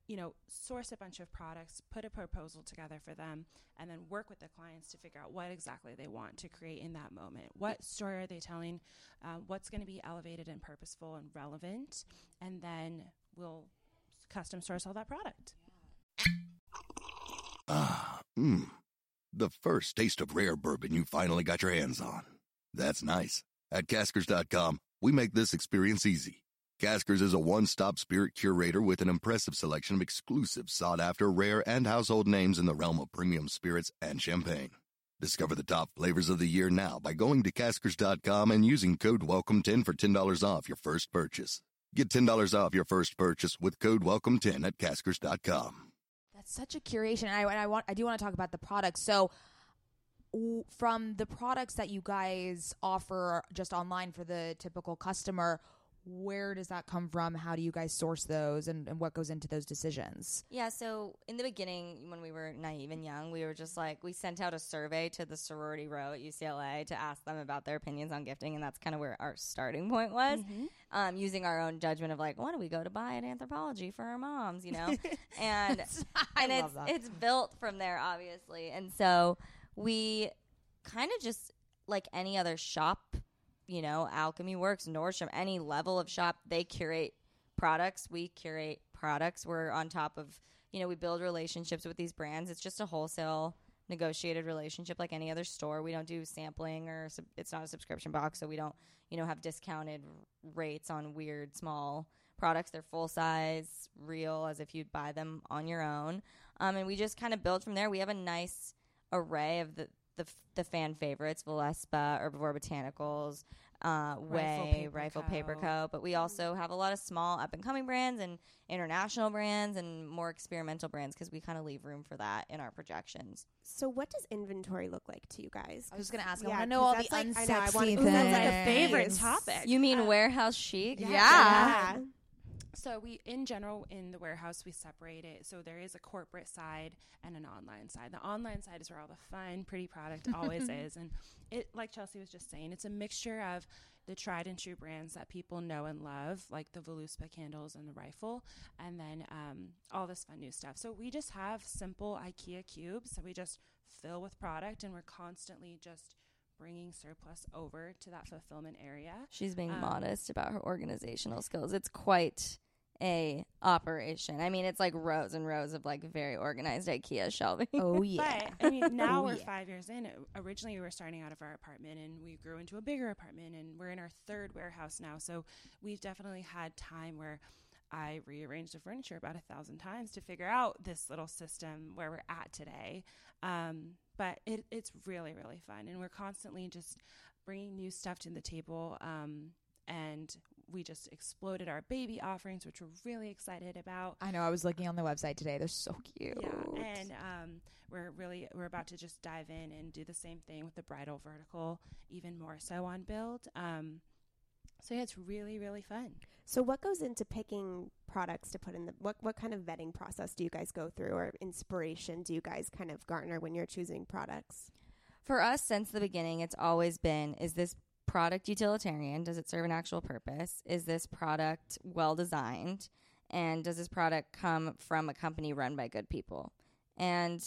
you know, source a bunch of products, put a proposal together for them, and then work with the clients to figure out what exactly they want to create in that moment. What story are they telling? Uh, what's going to be elevated and purposeful and relevant? And then we'll custom source all that product. Ah, mmm. The first taste of rare bourbon you finally got your hands on. That's nice. At Caskers.com, we make this experience easy. Caskers is a one stop spirit curator with an impressive selection of exclusive, sought after, rare, and household names in the realm of premium spirits and champagne. Discover the top flavors of the year now by going to Caskers.com and using code WELCOME10 for $10 off your first purchase. Get $10 off your first purchase with code WELCOME10 at Caskers.com. That's such a curation. I, and I want I do want to talk about the products. So from the products that you guys offer just online for the typical customer, where does that come from? How do you guys source those and, and what goes into those decisions? yeah so in the beginning when we were naive and young we were just like we sent out a survey to the sorority row at ucla to ask them about their opinions on gifting and that's kind of where our starting point was um, using our own judgment of like what don't we go to buy at Anthropologie for our moms you know (laughs) and and it's that. it's built from there obviously and so we kind of just like any other shop you know alchemy works nordstrom any level of shop they curate products. We curate products. We're on top of you know we build relationships with these brands. It's just a wholesale negotiated relationship like any other store. We don't do sampling or sub- it's not a subscription box so we don't you know have discounted rates on weird small products. They're full size real as if you'd buy them on your own. Um, and we just kind of build from there. We have a nice array of the the the fan favorites, Voluspa, Herbivore Botanicals, uh, Rifle Way, Paper Rifle Co. Paper Co. But we also have a lot of small up and coming brands and international brands and more experimental brands because we kind of leave room for that in our projections. So, what does inventory look like to you guys? I was gonna ask. I Yeah, want to know 'cause all the that's like- unsexy I know, I wanna- things. Ooh, that's like a favorite topic. You mean Uh, warehouse chic? Yeah. Yeah. So we, in general, in the warehouse, we separate it. So there is a corporate side and an online side. The online side is where all the fun, pretty product (laughs) always is, and it, like Chelsea was just saying, it's a mixture of the tried and true brands that people know and love, like the Voluspa candles and the Rifle, and then um, all this fun new stuff. So we just have simple IKEA cubes that we just fill with product, and we're constantly just bringing surplus over to that fulfillment area. She's being Um, modest about her organizational skills. It's quite a operation. I mean, it's like rows and rows of like very organized IKEA shelving. Oh (laughs) yeah. But I mean, now Oh, we're yeah. five years in. Originally, we were starting out of our apartment, and we grew into a bigger apartment, and we're in our third warehouse now. So we've definitely had time where I rearranged the furniture about a thousand times to figure out this little system where we're at today. Um, but it, it's really, really fun, and we're constantly just bringing new stuff to the table. Um, and we just exploded our baby offerings, which we're really excited about. I know. I was looking on the website today. They're so cute. Yeah, and um, we're really we're about to just dive in and do the same thing with the bridal vertical, even more so on build. Um, so yeah, it's really really fun. So, what goes into picking products to put in the what what kind of vetting process do you guys go through, or inspiration do you guys kind of garner when you're choosing products? For us, since the beginning, it's always been is this product utilitarian? Does it serve an actual purpose? Is this product well designed? And does this product come from a company run by good people? And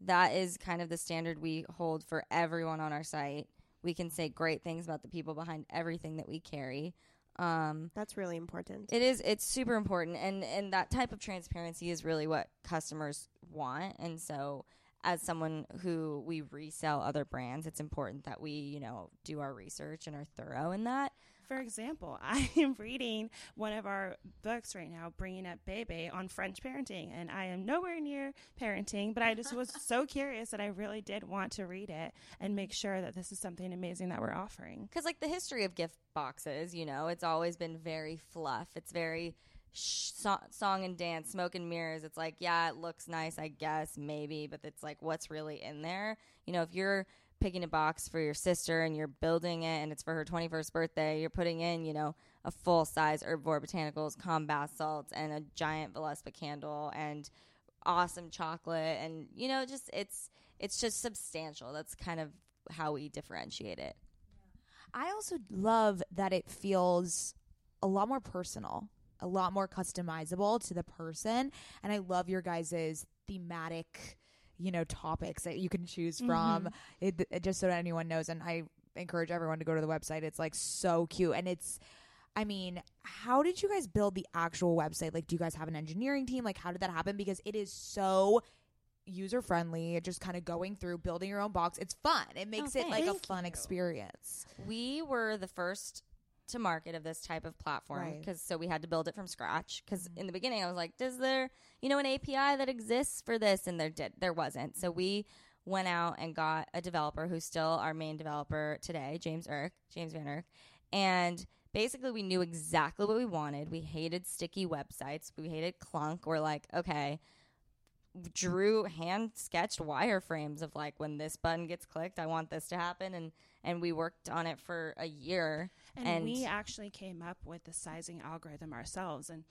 that is kind of the standard we hold for everyone on our site. We can say great things about the people behind everything that we carry. Um, That's really important. it is. It's super important, and and that type of transparency is really what customers want. And so, as someone who we resell other brands, it's important that we you know do our research and are thorough in that. For example, (laughs) I am reading one of our books right now, bringing up Bebe on French parenting, and I am nowhere near parenting, but I just was (laughs) so curious that I really did want to read it and make sure that this is something amazing that we're offering. Because like the history of gift boxes, you know, it's always been very fluff. It's very so- song and dance, smoke and mirrors. It's like, yeah, it looks nice, I guess, maybe, but it's like, what's really in there? You know, if you're picking a box for your sister and you're building it and it's for her 21st birthday, you're putting in, you know, a full size Herbivore Botanicals, calm bath salts, and a giant Voluspa candle and awesome chocolate. And, you know, just it's, it's just substantial. That's kind of how we differentiate it. I also love that it feels a lot more personal, a lot more customizable to the person, and I love your guys' thematic, you know, topics that you can choose from. Mm-hmm. It, it- just so that anyone knows, and I encourage everyone to go to the website. It's like so cute, and it's. I mean, how did you guys build the actual website? Like, do you guys have an engineering team? Like, how did that happen? Because it is so user friendly. Just kind of going through building your own box. It's fun. It makes oh, it like a fun you. experience. we were the first to market of this type of platform Right. because so we had to build it from scratch. Because mm-hmm. in the beginning i was like does there you know an api that exists for this? And there did there wasn't. So we went out and got a developer who's still our main developer today james Irk, james van Irk, and basically we knew exactly what we wanted. We hated sticky websites. We hated clunk. We're like okay. Drew hand sketched wireframes of like when this button gets clicked i want this to happen. And and we worked on it for a year And, And- we actually came up with the sizing algorithm ourselves. And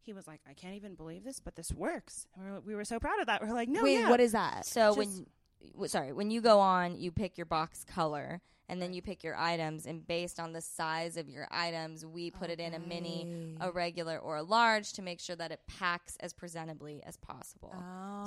he was like, I can't even believe this, but this works. And we were, we were so proud of that. We're like, no, Wait, yeah. what is that? so Just- when sorry when you go on you pick your box color and then you pick your items and based on the size of your items we put it in a mini a regular or a large to make sure that it packs as presentably as possible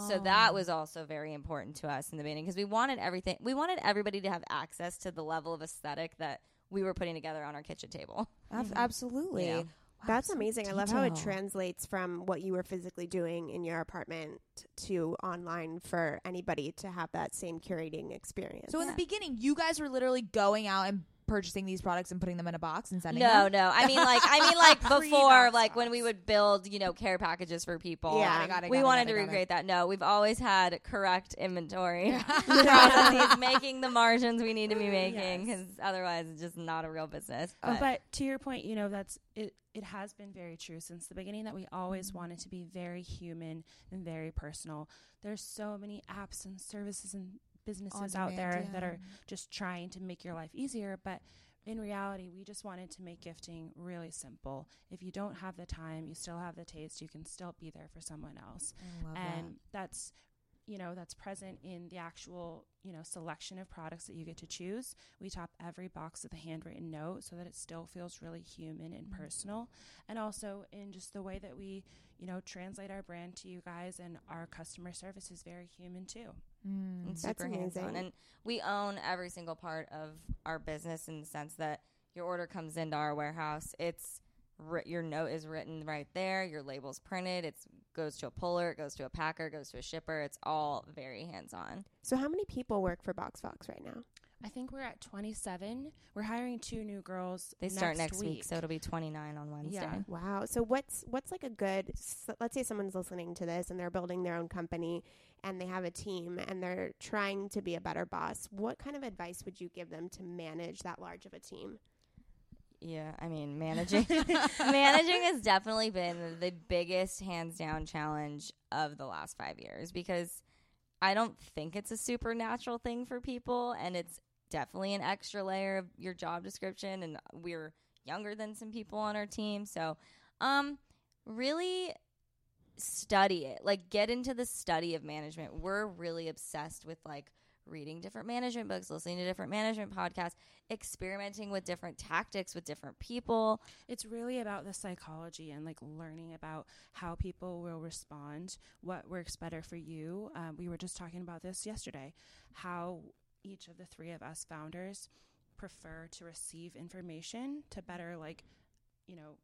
so Oh. that was also very important to us in the beginning because we wanted everything we wanted everybody to have access to the level of aesthetic that we were putting together on our kitchen table Ab- mm-hmm. absolutely. Yeah. Wow, That's so amazing. I love how it translates from what you were physically doing in your apartment to online for anybody to have that same curating experience. So in the beginning, you guys were literally going out and purchasing these products and putting them in a box and sending No, them? no. I mean, like, I mean, (laughs) like before, like when we would build, you know, care packages for people. Yeah. Got it, got it, we got it, wanted got to it, got it. recreate that. No, we've always had correct inventory (laughs) (laughs) processes, making the margins we need to be making, Yes. because otherwise, it's just not a real business. Uh, But, But to your point, you know, that's it. It has been very true since the beginning that we always wanted to be very human and very personal. There's so many apps and services and businesses out there yeah. that are just trying to make your life easier, but in reality, we just wanted to make gifting really simple. If you don't have the time, you still have the taste, you can still be there for someone else. And that's you know that's present in the actual you know selection of products that you get to choose we top every box with a handwritten note so that it still feels really human and personal and also in just the way that we you know translate our brand to you guys and our customer service is very human too Mm. it's That's super hands-on. amazing. And we own every single part of our business in the sense that your order comes into our warehouse. It's ri- your note is written right there. Your label's printed. It goes to a puller. It goes to a packer. It goes to a shipper. It's all very hands-on. So how many people work for BoxFox right now? I think we're at 27 we're hiring two new girls They start next week, week so it'll be 29 on Wednesday. Yeah. Wow. So what's what's like a good s- let's say someone's listening to this and they're building their own company and they have a team and they're trying to be a better boss. What kind of advice would you give them to manage that large of a team? Yeah, I mean, managing (laughs) (laughs) managing has definitely been the biggest hands down challenge of the last 5 years because I don't think it's a supernatural thing for people and it's definitely an extra layer of your job description and we're younger than some people on our team. So, um really study it. Like get into the study of management. We're really obsessed with like reading different management books, listening to different management podcasts, experimenting with different tactics with different people. It's really about the psychology and like learning about how people will respond, what works better for you. Um, we were just talking about this yesterday, how each of the three of us founders prefer to receive information to better like, you know,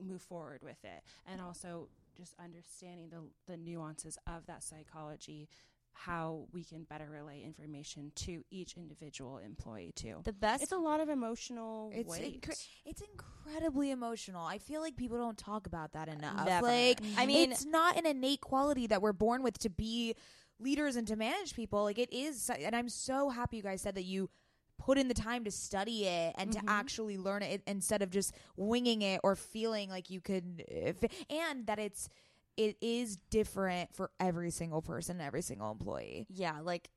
move forward with it, and also just understanding the the nuances of that psychology. How we can better relay information to each individual employee too. The best It's a lot of emotional It's weight. it's incredibly emotional. I feel like people don't talk about that enough. Never. Like, I mean- it's not an innate quality that we're born with to be leaders and to manage people. Like it is, and I'm so happy you guys said that you put in the time to study it and to mm-hmm. actually learn it instead of just winging it or feeling like you could, uh, and that it's it is different for every single person, every single employee. Yeah, like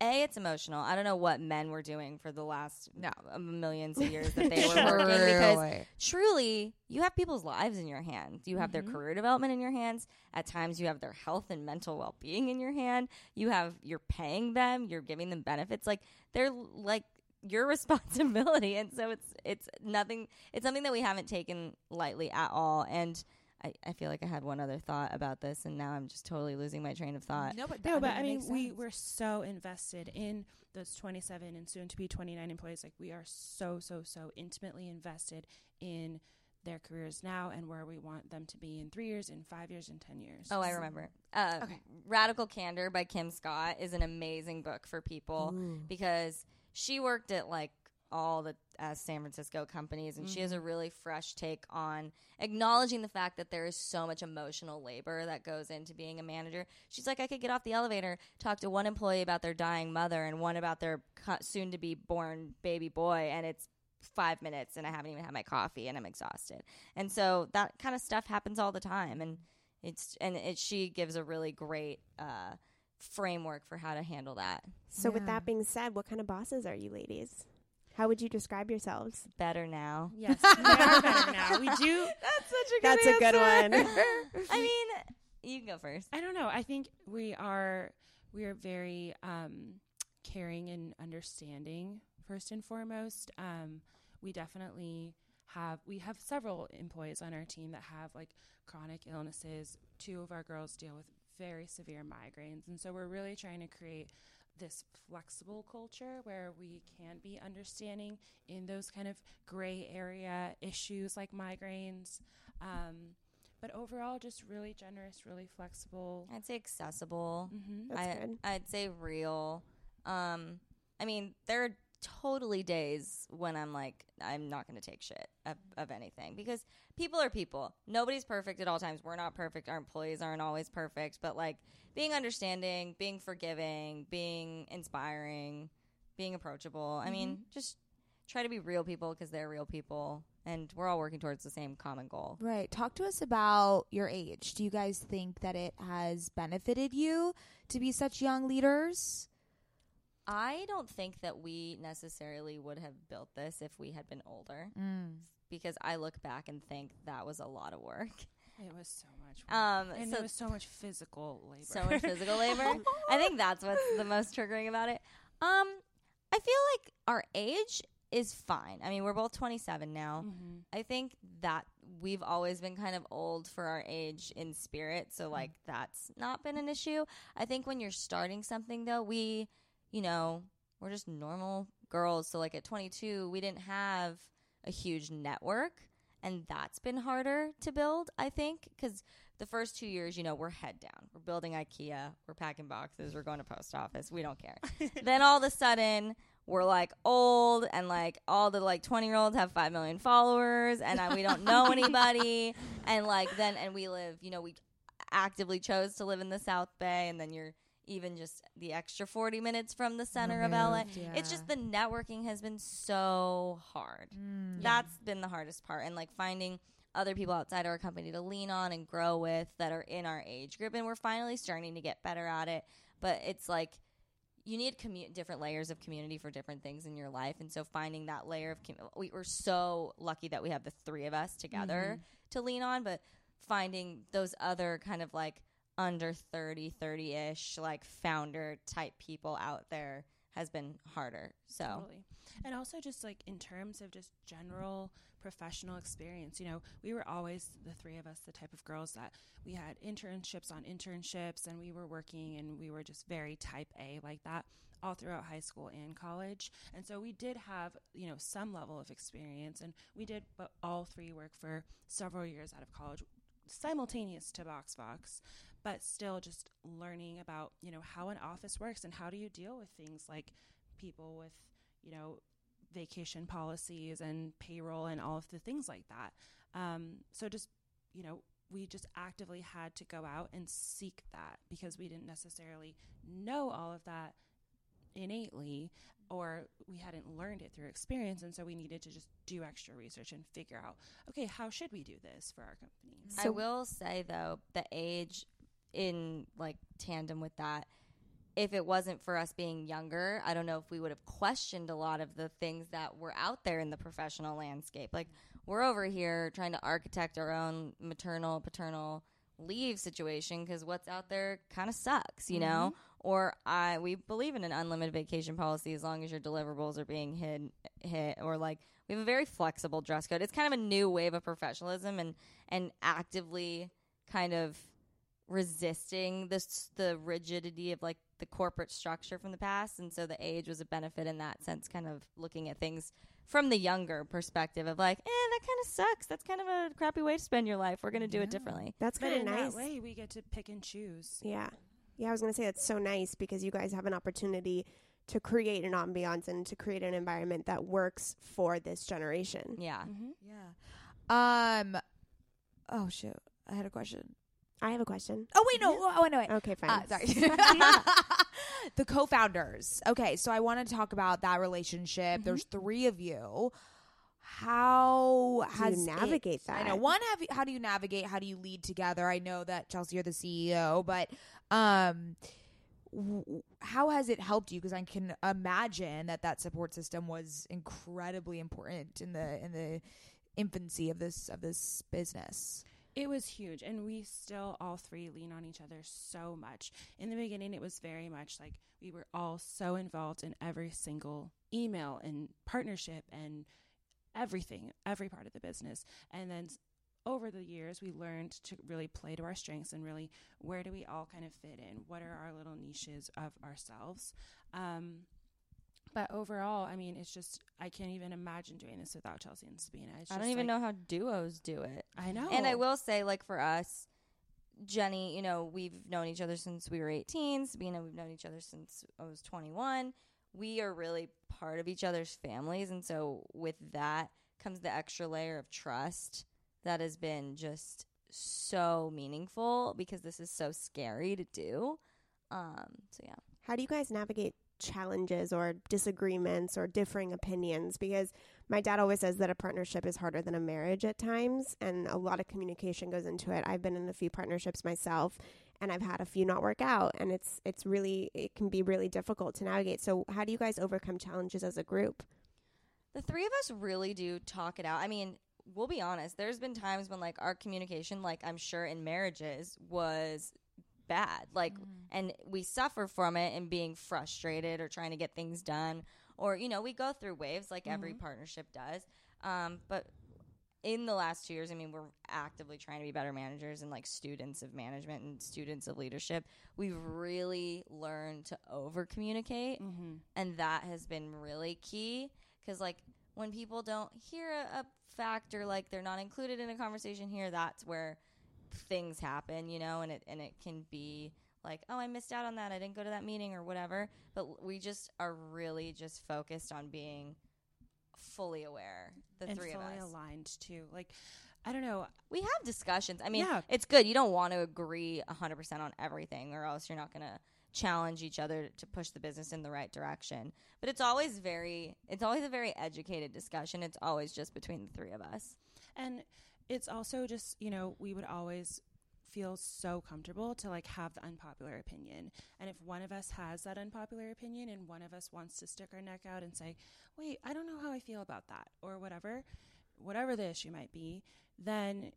a it's emotional. I don't know what men were doing for the last No. uh, millions of years that they (laughs) were working because Truly. truly you have people's lives in your hands. You have their career development in your hands. At times you have their health and mental well-being in your hand. You have you're paying them, you're giving them benefits like they're like your (laughs) responsibility and so it's it's nothing it's something that we haven't taken lightly at all and I, I feel like I had one other thought about this and now I'm just totally losing my train of thought. No, but No, that- but that I mean, we sense. we're so invested in those 27 and soon to be 29 employees. Like we are so so so intimately invested in their careers now and where we want them to be in three years, in five years, in ten years. Oh, I remember. Uh, Radical Candor by Kim Scott is an amazing book for people because she worked at like all the uh, San Francisco companies and she has a really fresh take on acknowledging the fact that there is so much emotional labor that goes into being a manager. She's like, I could get off the elevator, talk to one employee about their dying mother and one about their soon to be born baby boy, and it's five minutes and I haven't even had my coffee and I'm exhausted. And so that kind of stuff happens all the time. And it's, and it, she gives a really great, uh, framework for how to handle that So with that being said, what kind of bosses are you ladies? How would you describe yourselves? better now. Yes, (laughs) we are better now. We do. (laughs) That's such a good. That's a good one. (laughs) I mean, you can go first. I don't know. I think we are we are very um, caring and understanding first and foremost. Um, we definitely have we have several employees on our team that have like chronic illnesses. Two of our girls deal with very severe migraines, and so we're really trying to create this flexible culture where we can be understanding in those kind of gray area issues like migraines. Um, but overall, just really generous, really flexible. I'd say accessible. Mm-hmm. That's I, good. I'd say real. Um, I mean, there are totally days when I'm like, I'm not going to take shit of, of anything because people are people. Nobody's perfect at all times. We're not perfect. Our employees aren't always perfect. But like being understanding, being forgiving, being inspiring, being approachable. I mean, mm-hmm. just try to be real people because they're real people. And we're all working towards the same common goal. Right. Talk to us about your age. Do you guys think that it has benefited you to be such young leaders? I don't think that we necessarily would have built this if we had been older because I look back and think that was a lot of work. It was so much work. Um, and so it was so much physical labor. so much physical labor. (laughs) I think that's what's the most triggering about it. Um, I feel like our age is fine. I mean, we're both 27 now. Mhm. I think that we've always been kind of old for our age in spirit, so like that's not been an issue. I think when you're starting something though, we, you know, we're just normal girls, so like at 22, we didn't have a huge network, and that's been harder to build, I think, cuz the first 2 years, you know, we're head down. We're building IKEA, we're packing boxes, we're going to post office, we don't care. (laughs) then all of a sudden, we're like old and like all the like 20 year olds have 5 million followers and we don't know (laughs) anybody and like then and we live you know we actively chose to live in the south bay and then you're even just the extra 40 minutes from the center of la it's just the networking has been so hard. Mm. That's been the hardest part and like finding other people outside our company to lean on and grow with that are in our age group and we're finally starting to get better at it. But it's like you need commu- different layers of community for different things in your life and so finding that layer of com- we, we're so lucky that we have the three of us together mm-hmm. to lean on but finding those other kind of like under 30 30ish like founder type people out there has been harder so Totally. And also just like in terms of just general professional experience, you know, we were always the three of us the type of girls that we had internships on internships and we were working and we were just very type A like that all throughout high school and college. And so we did have, you know, some level of experience and we did but all three work for several years out of college simultaneous to BoxFox, but still just learning about, you know, how an office works and how do you deal with things like people with, you know, vacation policies and payroll and all of the things like that. Um, so just, you know, we just actively had to go out and seek that because we didn't necessarily know all of that innately or we hadn't learned it through experience and so we needed to just do extra research and figure out okay how should we do this for our company I will say though, the age in like tandem with that, if it wasn't for us being younger, I don't know if we would have questioned a lot of the things that were out there in the professional landscape. Like we're over here trying to architect our own maternal paternal leave situation because what's out there kind of sucks, you know. Mm-hmm. Or I we believe in an unlimited vacation policy as long as your deliverables are being hit hit or like we have a very flexible dress code. It's kind of a new wave of professionalism and and actively kind of resisting this the rigidity of like the corporate structure from the past and so the age was a benefit in that sense kind of looking at things from the younger perspective of like eh that kind of sucks that's kind of a crappy way to spend your life we're going to do it differently That's but kind of nice. that way we get to pick and choose Yeah. Yeah, I was going to say that's so nice because you guys have an opportunity to create an ambiance and to create an environment that works for this generation. yeah Yeah. Um. Oh shoot! I had a question. I have a question. Oh wait, no. Oh wait, no wait. Okay, fine. Uh, sorry. (laughs) (laughs) the co-founders. Okay, so I want to talk about that relationship. There's three of you. How Mm-hmm. Do you navigate it- I know one. Have you, how do you navigate? How do you lead together? I know that Chelsea, you're the CEO, but um, w- how has it helped you? Because I can imagine that that support system was incredibly important in the in the infancy of this of this business. It was huge, and we still all three lean on each other so much. In the beginning, it was very much like we were all so involved in every single email and partnership and everything, every part of the business. And then over the years, we learned to really play to our strengths and really where do we all kind of fit in? What are our little niches of ourselves? Um, but overall, I mean, it's just I can't even imagine doing this without Chelsea and Sabina. It's i just don't even like- know how duos do it I know, And I will say, like for us, Jenny, you know, we've known each other since we were 18. Sabina, we've known each other since I was 21. we are really part of each other's families. And so with that comes the extra layer of trust that has been just so meaningful because this is so scary to do. Um, so yeah. How do you guys navigate challenges or disagreements or differing opinions? Because my dad always says that a partnership is harder than a marriage at times, and a lot of communication goes into it. I've been in a few partnerships myself, and I've had a few not work out, and it's it's really it can be really difficult to navigate. So, how do you guys overcome challenges as a group? The three of us really do talk it out. I mean, we'll be honest. There's been times when like our communication, like I'm sure in marriages, was bad. Like, mm-hmm. and we suffer from it and being frustrated or trying to get things done, or you know, we go through waves like every mm-hmm. partnership does. Um, but in the last two years, I mean, we're actively trying to be better managers and like students of management and students of leadership. We've really learned to over communicate, mm-hmm. and that has been really key because like when people don't hear a, a fact or like they're not included in a conversation here, that's where things happen, you know, and it and it can be like, oh, I missed out on that. I didn't go to that meeting or whatever. But we just are really just focused on being fully aware. The and three of us. aligned too. Like, I don't know. We have discussions. I mean, Yeah. it's good. You don't want to agree 100% on everything, or else you're not going to challenge each other to push the business in the right direction. But it's always very, it's always a very educated discussion. It's always just between the three of us. And it's also just, you know, we would always feel so comfortable to like have the unpopular opinion. And if one of us has that unpopular opinion and one of us wants to stick our neck out and say, "Wait, I don't know how I feel about that," or whatever, whatever the issue might be, then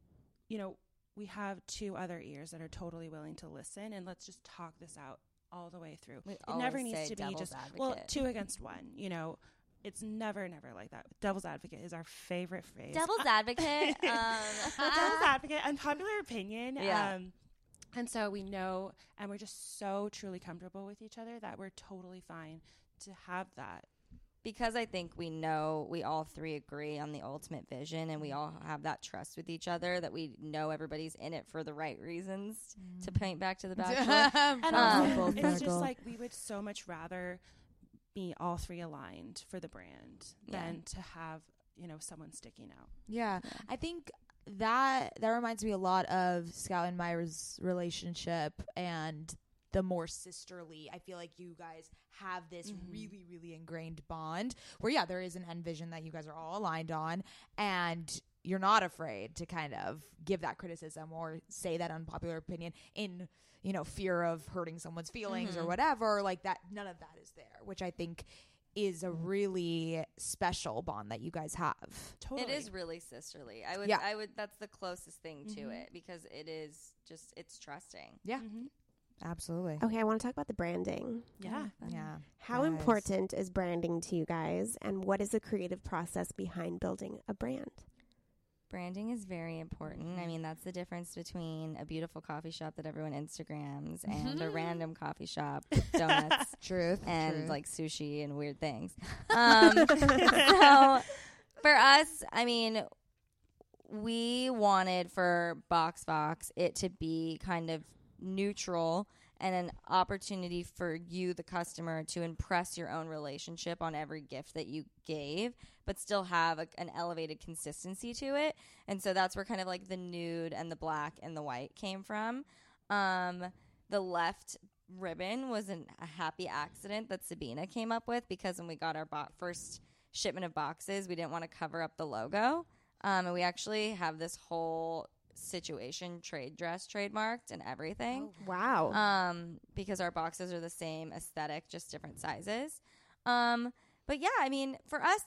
you know, we have two other ears that are totally willing to listen and let's just talk this out all the way through. We it never needs to be just well, two against one, you know. It's never, never like that. Devil's advocate is our favorite phrase. Devil's (laughs) advocate. um, devil's (laughs) advocate, unpopular opinion. Yeah. Um, and so we know, and we're just so truly comfortable with each other that we're totally fine to have that. because I think we know we all three agree on the ultimate vision and we all have that trust with each other that we know everybody's in it for the right reasons to paint back to the (laughs) bachelor. And Um, also, it's just like we would so much rather be all three aligned for the brand Yeah. than to have you know someone sticking out. Yeah. I think that that reminds me a lot of Scout and Myra's relationship and the more sisterly. I feel like you guys have this mm-hmm. really, really ingrained bond where, yeah, there is an end vision that you guys are all aligned on, and you're not afraid to kind of give that criticism or say that unpopular opinion in, you know, fear of hurting someone's feelings or mm-hmm. whatever. Like that, none of that is there, which I think is a mm-hmm. really special bond that you guys have. Totally. It is really sisterly. I would Yeah. I would that's the closest thing to mm-hmm. it because it is just it's trusting. Yeah, Mhm. absolutely. Okay, I want to talk about the branding. Yeah. Yeah. How Yes. important is branding to you guys, and what is the creative process behind building a brand? Branding is very important. I mean, that's the difference between a beautiful coffee shop that everyone Instagrams and a random coffee shop with (laughs) donuts Truth. and truth. like sushi and weird things. (laughs) Um, (laughs) so for us, I mean, we wanted for BoxFox it to be kind of neutral and an opportunity for you, the customer, to impress your own relationship on every gift that you gave, but still have a, an elevated consistency to it. And so that's where kind of like the nude and the black and the white came from. Um, the left ribbon was an, a happy accident that Sabina came up with because when we got our bo- first shipment of boxes, we didn't want to cover up the logo. Um, and we actually have this whole situation trade dress trademarked and everything Wow. um, because our boxes are the same aesthetic, just different sizes. Um, but yeah, I mean, for us,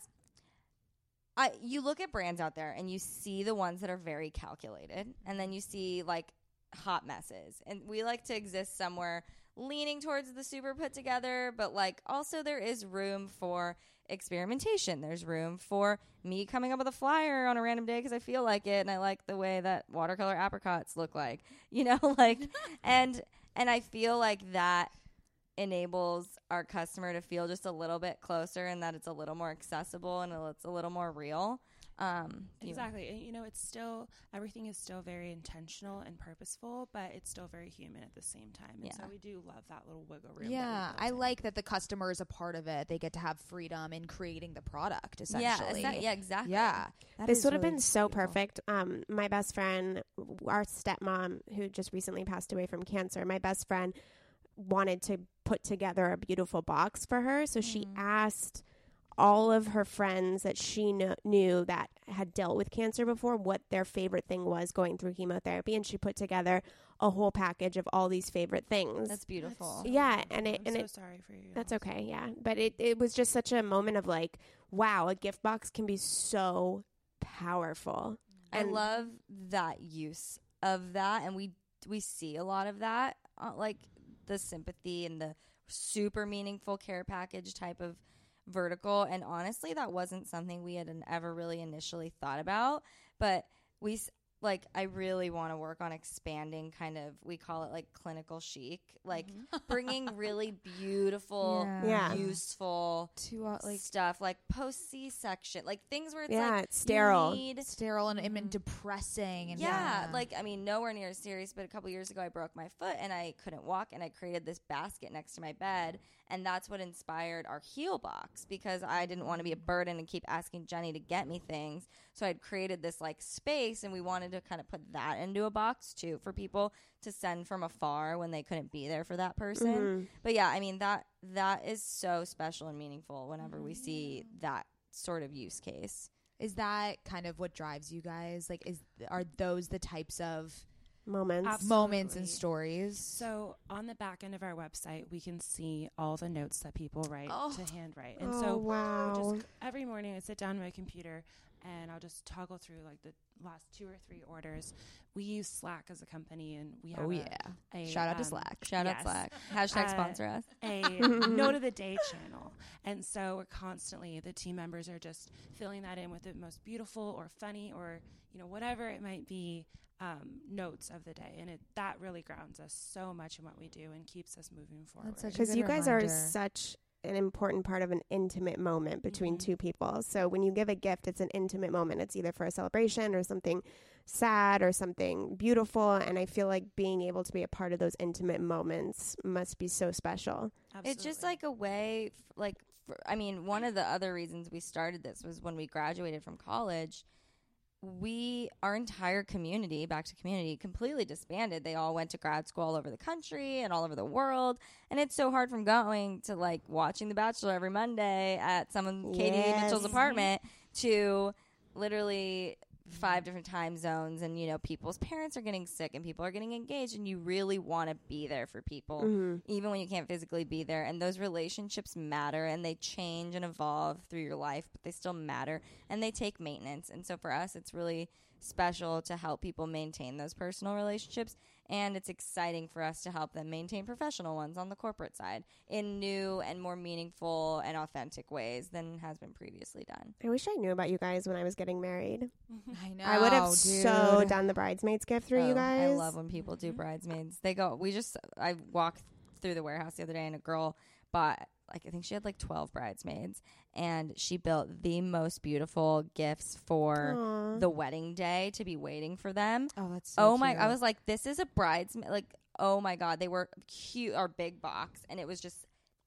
I you look at brands out there and you see the ones that are very calculated, and then you see like hot messes, and we like to exist somewhere leaning towards the super put together, but like also there is room for experimentation. There's room for me coming up with a flyer on a random day because I feel like it and I like the way that watercolor apricots look like, (laughs) you know, like, (laughs) and and I feel like that enables our customer to feel just a little bit closer and that it's a little more accessible and it's a little more real. Um, Exactly. And you know, it's still everything is still very intentional and purposeful, but it's still very human at the same time. And so Yeah. we do love that little wiggle room. Yeah, I in. like that the customer is a part of it. They get to have freedom in creating the product. Essentially, yeah, is that- yeah, exactly. yeah. That this is would have really been so beautiful. perfect. Um, my best friend, our stepmom, who just recently passed away from cancer, my best friend wanted to put together a beautiful box for her. So she Mm. asked all of her friends that she kno- knew that had dealt with cancer before what their favorite thing was going through chemotherapy. And she put together a whole package of all these favorite things. That's beautiful. so Yeah, beautiful. and it- I'm and so it- sorry for you. That's okay, yeah. But it, it was just such a moment of like, wow, a gift box can be so powerful. I And- love that use of that, and we we see a lot of that, uh, like the sympathy and the super meaningful care package type of vertical. And honestly, that wasn't something we had ever really initially thought about, but we like I really want to work on expanding kind of we call it like clinical chic, like (laughs) bringing really beautiful, Yeah. Yeah. useful to uh, like stuff like post C section, like things where it's Yeah, like it's sterile. Need, sterile and, and depressing and yeah, like I mean, nowhere near as serious. But a couple years ago, I broke my foot and I couldn't walk, and I created this basket next to my bed, and that's what inspired our heal box because I didn't want to be a burden and keep asking Jenny to get me things. So I'd created this like space, and we wanted to kind of put that into a box too for people to send from afar when they couldn't be there for that person. Mhm. But yeah, I mean that that is so special and meaningful whenever we see that sort of use case. is that kind of what drives you guys? Like, is are those the types of moments. Absolutely. moments and stories? So on the back end of our website, we can see all the notes that people write Oh. to handwrite. And oh so wow. just every morning I sit down on my computer and I'll just toggle through like the last two or three orders. We use Slack as a company and we have oh a, yeah, a, shout out to um, Slack. Shout Yes. out Slack. Hashtag Uh, sponsor us. a (laughs) note of the day channel. And so we're constantly the team members are just filling that in with the most beautiful or funny or you know whatever it might be um, notes of the day, and it that really grounds us so much in what we do and keeps us moving forward. because you guys reminder. are such an important part of an intimate moment between Mhm. two people. So when you give a gift, it's an intimate moment. It's either for a celebration or something sad or something beautiful. And I feel like being able to be a part of those intimate moments must be so special. It's just like a way, f- like, for, I mean, one of the other reasons we started this was when we graduated from college. We, our entire community, back to community, completely disbanded. They all went to grad school all over the country and all over the world. And it's so hard from going to like watching The Bachelor every Monday at someone, Katie Yes. Mitchell's apartment, to literally five different time zones and you know people's parents are getting sick and people are getting engaged and you really want to be there for people Mhm. even when you can't physically be there. And those relationships matter and they change and evolve through your life, but they still matter and they take maintenance. And so for us, it's really special to help people maintain those personal relationships. And it's exciting for us to help them maintain professional ones on the corporate side in new and more meaningful and authentic ways than has been previously done. I wish I knew about you guys when I was getting married. (laughs) I know. I would have so done the bridesmaids gift through Oh, you guys. I love when people do bridesmaids. They go. We just. I walked through the warehouse the other day, and a girl bought like I think she had like twelve bridesmaids, and she built the most beautiful gifts for Aw. the wedding day to be waiting for them. Oh, that's so oh my! I was like, this is a bridesmaid. Like, oh my god, they were cute. Our big box, and it was just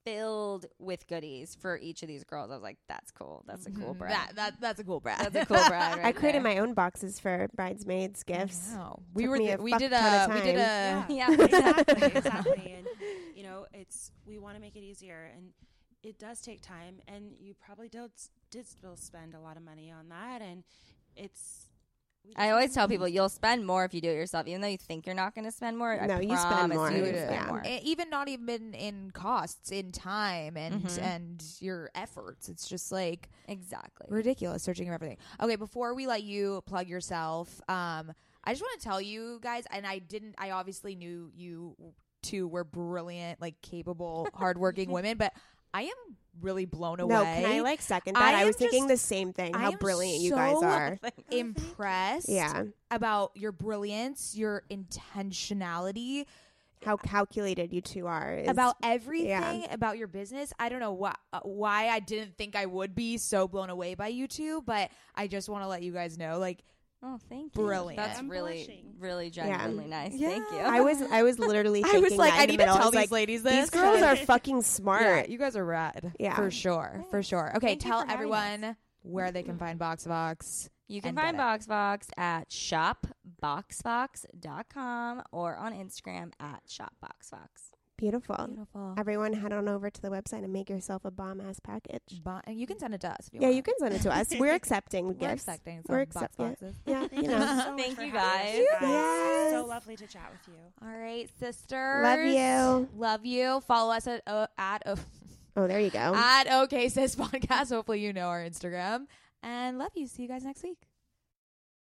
filled with goodies for each of these girls. I was like, that's cool. That's a cool Mhm. bride. That, that that's a cool bride. That's a cool bride. (laughs) Right I created there. my own boxes for bridesmaids gifts. Wow. We Took were me th- a we fuck did a of we did a Yeah. Yeah. (laughs) exactly, exactly. (laughs) And you know, it's we want to make it easier, and it does take time, and you probably did did still spend a lot of money on that, and it's. I always tell people you'll spend more if you do it yourself, even though you think you're not going to spend more. I No, you spend more. You do will it. spend Yeah. more. Even not even in costs in time and Mhm. and your efforts it's just like Exactly. ridiculous searching of everything okay before we let you plug yourself um i just want to tell you guys and i didn't i obviously knew you two were brilliant like capable hardworking women but i am really blown away No, can I like second I that? I, am was thinking just- the same thing. How brilliant you guys so are. (laughs) (laughs) impressed Yeah. about your brilliance, your intentionality, how calculated you two are. is- about everything about your business. I don't know why uh, why I didn't think I would be so blown away by you two, but I just want to let you guys know, like, Oh, thank you. Brilliant. That's I'm really, blushing. really genuinely nice. Yeah. Thank you. I was I was (laughs) literally I thinking was like, that I in the need to middle. I tell was these like, ladies this. These girls are (laughs) fucking smart. Yeah, you guys are rad. Yeah. for sure, for sure. Okay, Thank you tell for having everyone where they can (laughs) find Box Vox. You can and find get it. BoxFox at shopboxfox.com or on Instagram at shopboxfox. Beautiful. Beautiful. Everyone head on over to the website and make yourself a bomb ass package. Bo- and you can send it to us. If you Yeah, want. you can send it to us. We're (laughs) accepting We're gifts. expecting We're some accept- box yeah. boxes. Yeah, (laughs) Thank you you know. so much Thank for you, guys. us, Yes. So lovely to chat with you. All right, sisters. Love you. Love you. Follow us at uh, at uh, Oh, there you go. (laughs) at OK Sis Podcast. Hopefully, you know our Instagram. And love you. See you guys next week.